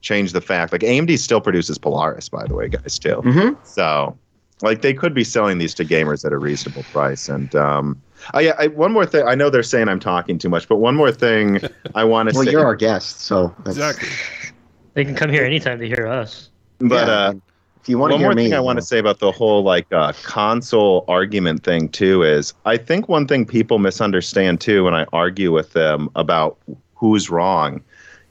change the fact. Like AMD still produces Polaris, by the way, guys, too. hmm So, like, they could be selling these to gamers at a reasonable price. And um, I, yeah, I, one more thing. I know they're saying I'm talking too much, but one more thing I want to <laughs> well say. Well, you're our guest so that's, Exactly. They can come here anytime to hear us. but yeah, uh, if you want to one hear more me thing I you want to say about the whole like uh, console argument thing too is I think one thing people misunderstand too when I argue with them about who's wrong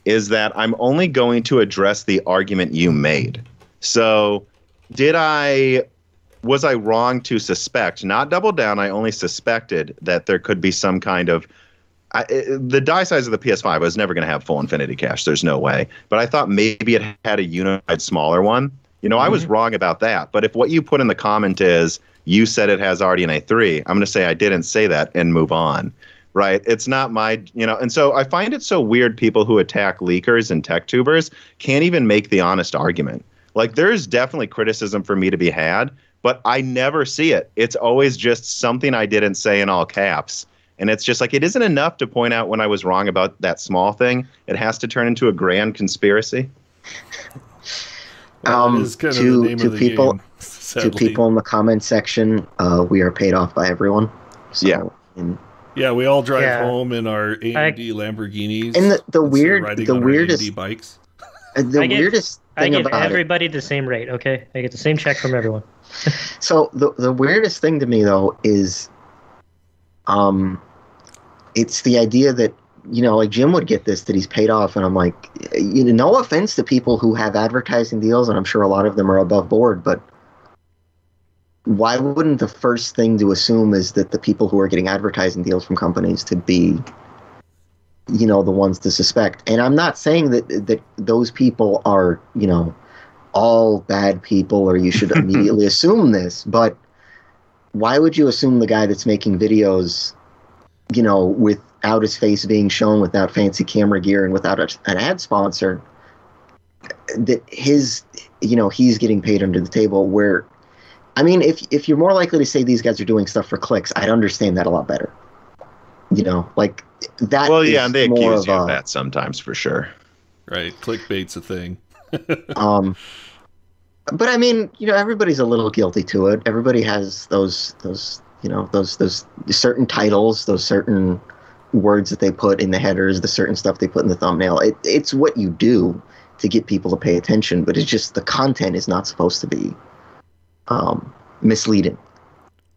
is that I'm only going to address the argument you made. So, did I was I wrong to suspect, not double down, I only suspected that there could be some kind of I, eh, the die size of the PS5 was never going to have full infinity cache. There's no way. But I thought maybe it had a unified smaller one. You know, I was mm-hmm. wrong about that. But if what you put in the comment is you said it has RDNA 3, I'm going to say I didn't say that and move on. Right? It's not my, you know, and so I find it so weird people who attack leakers and tech tubers can't even make the honest argument. Like there's definitely criticism for me to be had, but I never see it. It's always just something I didn't say in all caps. And it's just like it isn't enough to point out when I was wrong about that small thing. It has to turn into a grand conspiracy. Well, Um, kind to- of the to people- game, to people in the comment section, uh, we are paid off by everyone. So, Yeah. and Yeah, we all drive Yeah. home in our AMD Lamborghinis. And the, the weird, the weirdest, AMD bikes. <laughs> the get- weirdest I thing give about it. everybody the same rate. Okay, I get the same check from everyone. <laughs> So the the weirdest thing to me though is, um, it's the idea that you know, like Jim would get this that he's paid off, and I'm like, you know, no offense to people who have advertising deals, and I'm sure a lot of them are above board, but why wouldn't the first thing to assume is that the people who are getting advertising deals from companies to be you know the ones to suspect? And i'm not saying that that those people are you know all bad people or you should <laughs> immediately assume this but why would you assume the guy that's making videos you know without his face being shown without fancy camera gear and without a, an ad sponsor that his you know he's getting paid under the table where i mean if if you're more likely to say these guys are doing stuff for clicks i'd understand that a lot better you know like that Well, yeah, is and they more accuse you a- of that sometimes for sure. Right, clickbait's a thing. <laughs> um but i mean you know everybody's a little guilty to it everybody has those those you know those those certain titles those certain words that they put in the headers the certain stuff they put in the thumbnail it, it's what you do to get people to pay attention but it's just the content is not supposed to be um misleading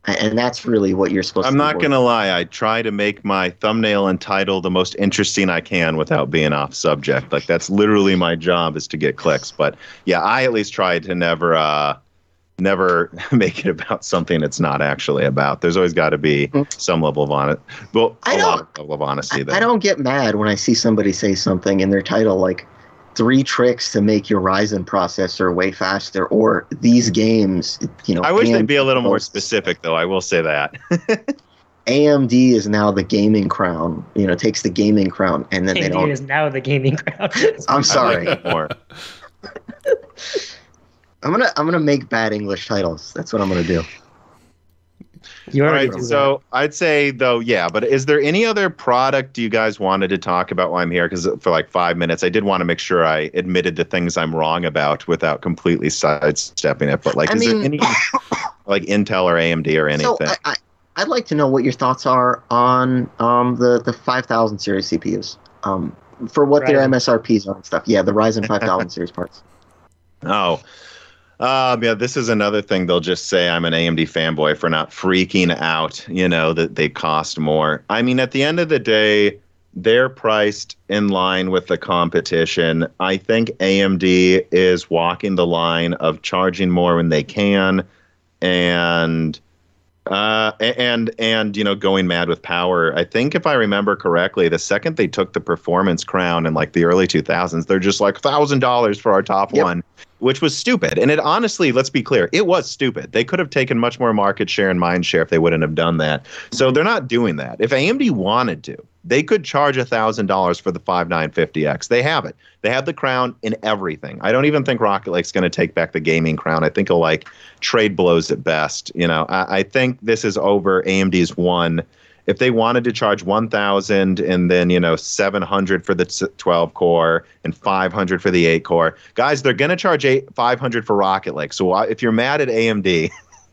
and that's really what you're supposed to I'm to be not gonna lie. I try to make my thumbnail and title the most interesting I can without being off subject. Like that's literally my job is to get clicks. But yeah, I at least try to never, uh, never <laughs> make it about something it's not actually about. There's always got to be Mm. some level of honest, well, I don't- level of honesty I. I don't get mad when I see somebody say something in their title like three tricks to make your Ryzen processor way faster or these games, you know. I wish they'd be a little more specific, though. I will say that. <laughs> AMD is now the gaming crown, you know, takes the gaming crown and then they don't. is now the gaming crowd. <laughs> I'm sorry. like more. <laughs> I'm gonna I'm gonna make bad English titles. That's what I'm gonna do. You All already right, do so I'd say though, yeah. But is there any other product you guys wanted to talk about while I'm here? Because for like five minutes, I did want to make sure I admitted the things I'm wrong about without completely sidestepping it. But like, I is mean- there any <coughs> like Intel or AMD or anything? So I, I I'd like to know what your thoughts are on um the the 5000 series CPUs. Um, for what their Ryzen. MSRPs are and stuff. Yeah, the Ryzen 5000 <laughs> series parts. Oh. Um, yeah, this is another thing they'll just say I'm an AMD fanboy for not freaking out, you know, that they cost more. I mean, at the end of the day, they're priced in line with the competition. I think AMD is walking the line of charging more when they can and uh, and and you know going mad with power. I think if I remember correctly, the second they took the performance crown in like the early 2000s, they're just like thousand dollars for our top Yep. one, which was stupid. And it honestly, let's be clear, it was stupid. They could have taken much more market share and mind share if they wouldn't have done that. So they're not doing that. If AMD wanted to, they could charge thousand dollars for the 5950X. They have it. They have the crown in everything. I don't even think Rocket Lake's going to take back the gaming crown. I think he'll like trade blows at best. You know, I, I think this is over. AMD's won. If they wanted to charge 1000 and then, you know, 700 for the 12 core and 500 for the 8 core, guys, they're going to charge eight, 500 for Rocket Lake. So if you're mad at AMD,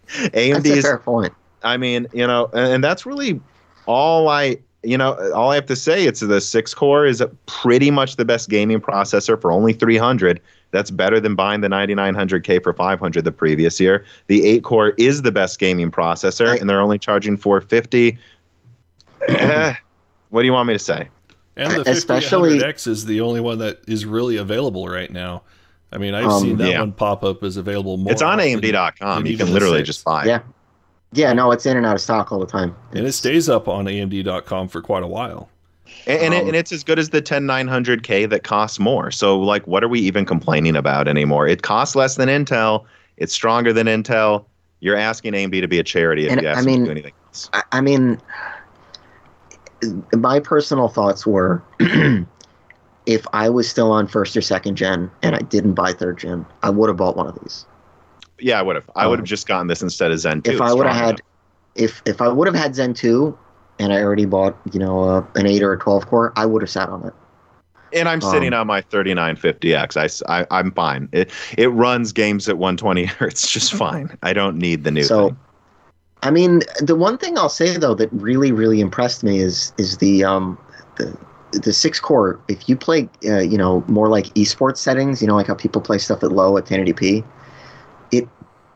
AMD <laughs> is fair point. I mean, you know, and, that's really all I, you know, all I have to say. It's the six core is pretty much the best gaming processor for only 300. That's better than buying the 9900K for 500 the previous year. The eight core is the best gaming processor, and they're only charging 450. What do you want me to say? And the Especially- 5800X is the only one that is really available right now. I mean, I've Um, seen that yeah. one pop up as available more. it's on AMD.com. You can literally just buy. it. Yeah. Yeah, no, it's in and out of stock all the time. And it stays up on AMD.com for quite a while. And, and, it, Um, and it's as good as the 10900K that costs more. So, like, what are we even complaining about anymore? It costs less than Intel. It's stronger than Intel. You're asking AMD to be a charity if And, you ask I them to do anything else. I, I mean, my personal thoughts were <clears throat> if I was still on first or second gen and I didn't buy third gen, I would have bought one of these. Yeah, I would have. I would have um, just gotten this instead of Zen 2. if I would have had, if if I would have had Zen two, and I already bought you know uh, an eight or a twelve core, I would have sat on it. and I'm sitting um, on my 3950X. I, s- I, am fine. It it runs games at 120 hertz <laughs> just <laughs> fine. I don't need the new So, thing. I mean, the one thing I'll say though that really, really impressed me is is the um the the six core. If you play, uh, you know, more like esports settings, you know, like how people play stuff at low at 1080p, it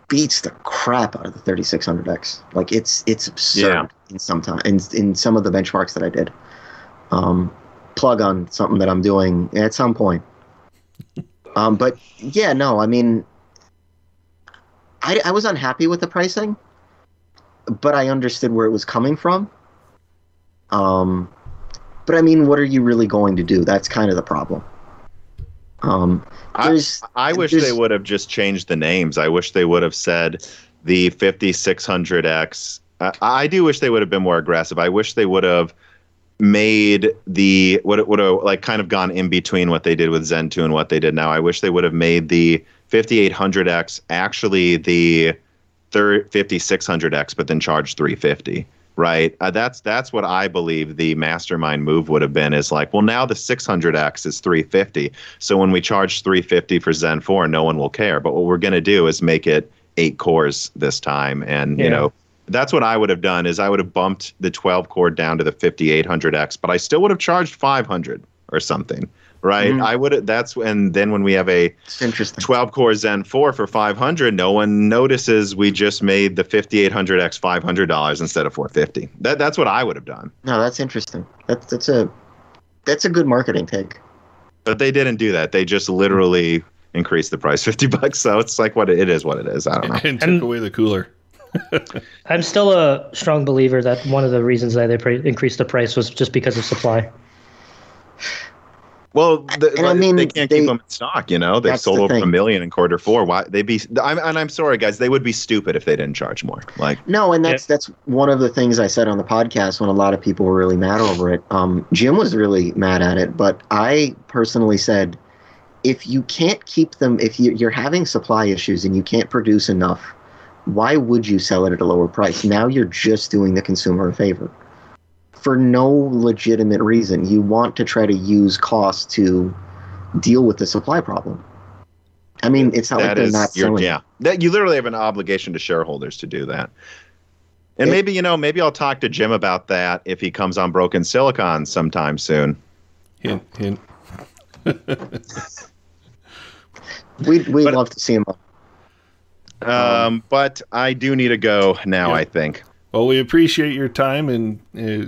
beats the crap out of the 3600X. Like it's it's absurd Yeah. in some time in in some of the benchmarks that I did. Um, plug on something that I'm doing at some point. Um, but yeah, no, I mean, I, I was unhappy with the pricing, but I understood where it was coming from. Um, but I mean, what are you really going to do? That's kind of the problem. Um, I, I wish they would have just changed the names. I wish they would have said the 5600X. I, I do wish they would have been more aggressive. I wish they would have made the what it would have like kind of gone in between what they did with Zen 2 and what they did now. I wish they would have made the 5800X actually the thir- 5600X, but then charge 350. Right. Uh, that's that's what I believe the mastermind move would have been. Is like, well, now the 600X is 350. So when we charge 350 for Zen 4, no one will care. But what we're going to do is make it eight cores this time, and you know. That's what I would have done is I would have bumped the 12 core down to the 5800X, but I still would have charged 500 or something, right? Mhm. I would that's and then when we have a interesting. 12 core Zen 4 for 500, no one notices we just made the 5800X $500 instead of 450. That that's what I would have done. No, that's interesting. That's that's a that's a good marketing take. But they didn't do that. They just literally increased the price <laughs> 50 bucks. So it's like what it, it is what it is. I don't know. and took And- away the cooler. <laughs> I'm still a strong believer that one of the reasons that they pre- increased the price was just because of supply. Well, the, And I mean, they can't they- keep them in stock, you know. They sold the over a million in quarter 4. Why they'd be I'm, and I'm sorry guys, they would be stupid if they didn't charge more. Like No, and that's that's one of the things I said on the podcast when a lot of people were really mad over it. Um, Jim was really mad at it, but I personally said, if you can't keep them, if you, you're having supply issues and you can't produce enough, why would you sell it at a lower price? Now you're just doing the consumer a favor for no legitimate reason. You want to try to use cost to deal with the supply problem. I mean, it's not like that they're is not you're- selling. yeah that you literally have an obligation to shareholders to do that and It- maybe you know maybe i'll talk to jim about that if he comes on broken silicon sometime soon Hint, hint. <laughs> We'd, we'd But- love to see him. on. um, but i do need to go now Yeah. i think Well, we appreciate your time and uh,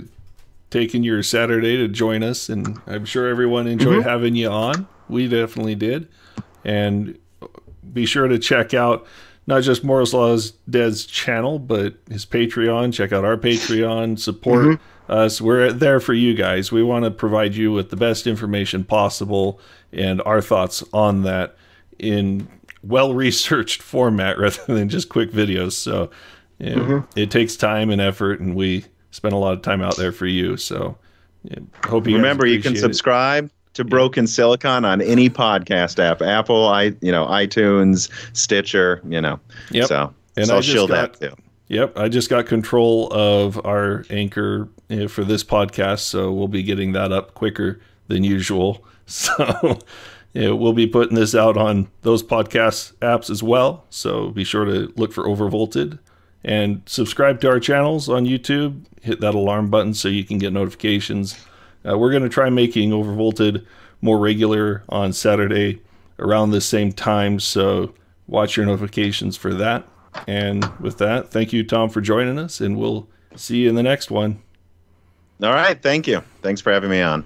taking your Saturday to join us, and I'm sure everyone enjoyed mm-hmm. having you on. We definitely did, and be sure to check out not just Moore's Law's Dead's channel, but his Patreon. Check out our Patreon. Support mm-hmm. us. We're there for you guys. We want to provide you with the best information possible and our thoughts on that in well researched <laughs> format rather than just quick videos. So you know, mm-hmm. it takes time and effort, and we spend a lot of time out there for you. So yeah, hope you remember you can appreciate it. subscribe to broken silicon on any podcast app apple i you know itunes stitcher you know Yep. so And so I i'll just got- that too Yep, I just got control of our anchor for this podcast, so we'll be getting that up quicker than usual. <laughs> So yeah, we'll be putting this out on those podcast apps as well. So be sure to look for Overvolted and subscribe to our channels on YouTube. Hit that alarm button so you can get notifications. Uh, we're going to try making Overvolted more regular on Saturday around the same time. So watch your notifications for that. And with that, thank you, Tom, for joining us, and we'll see you in the next one. all right thank you thanks for having me on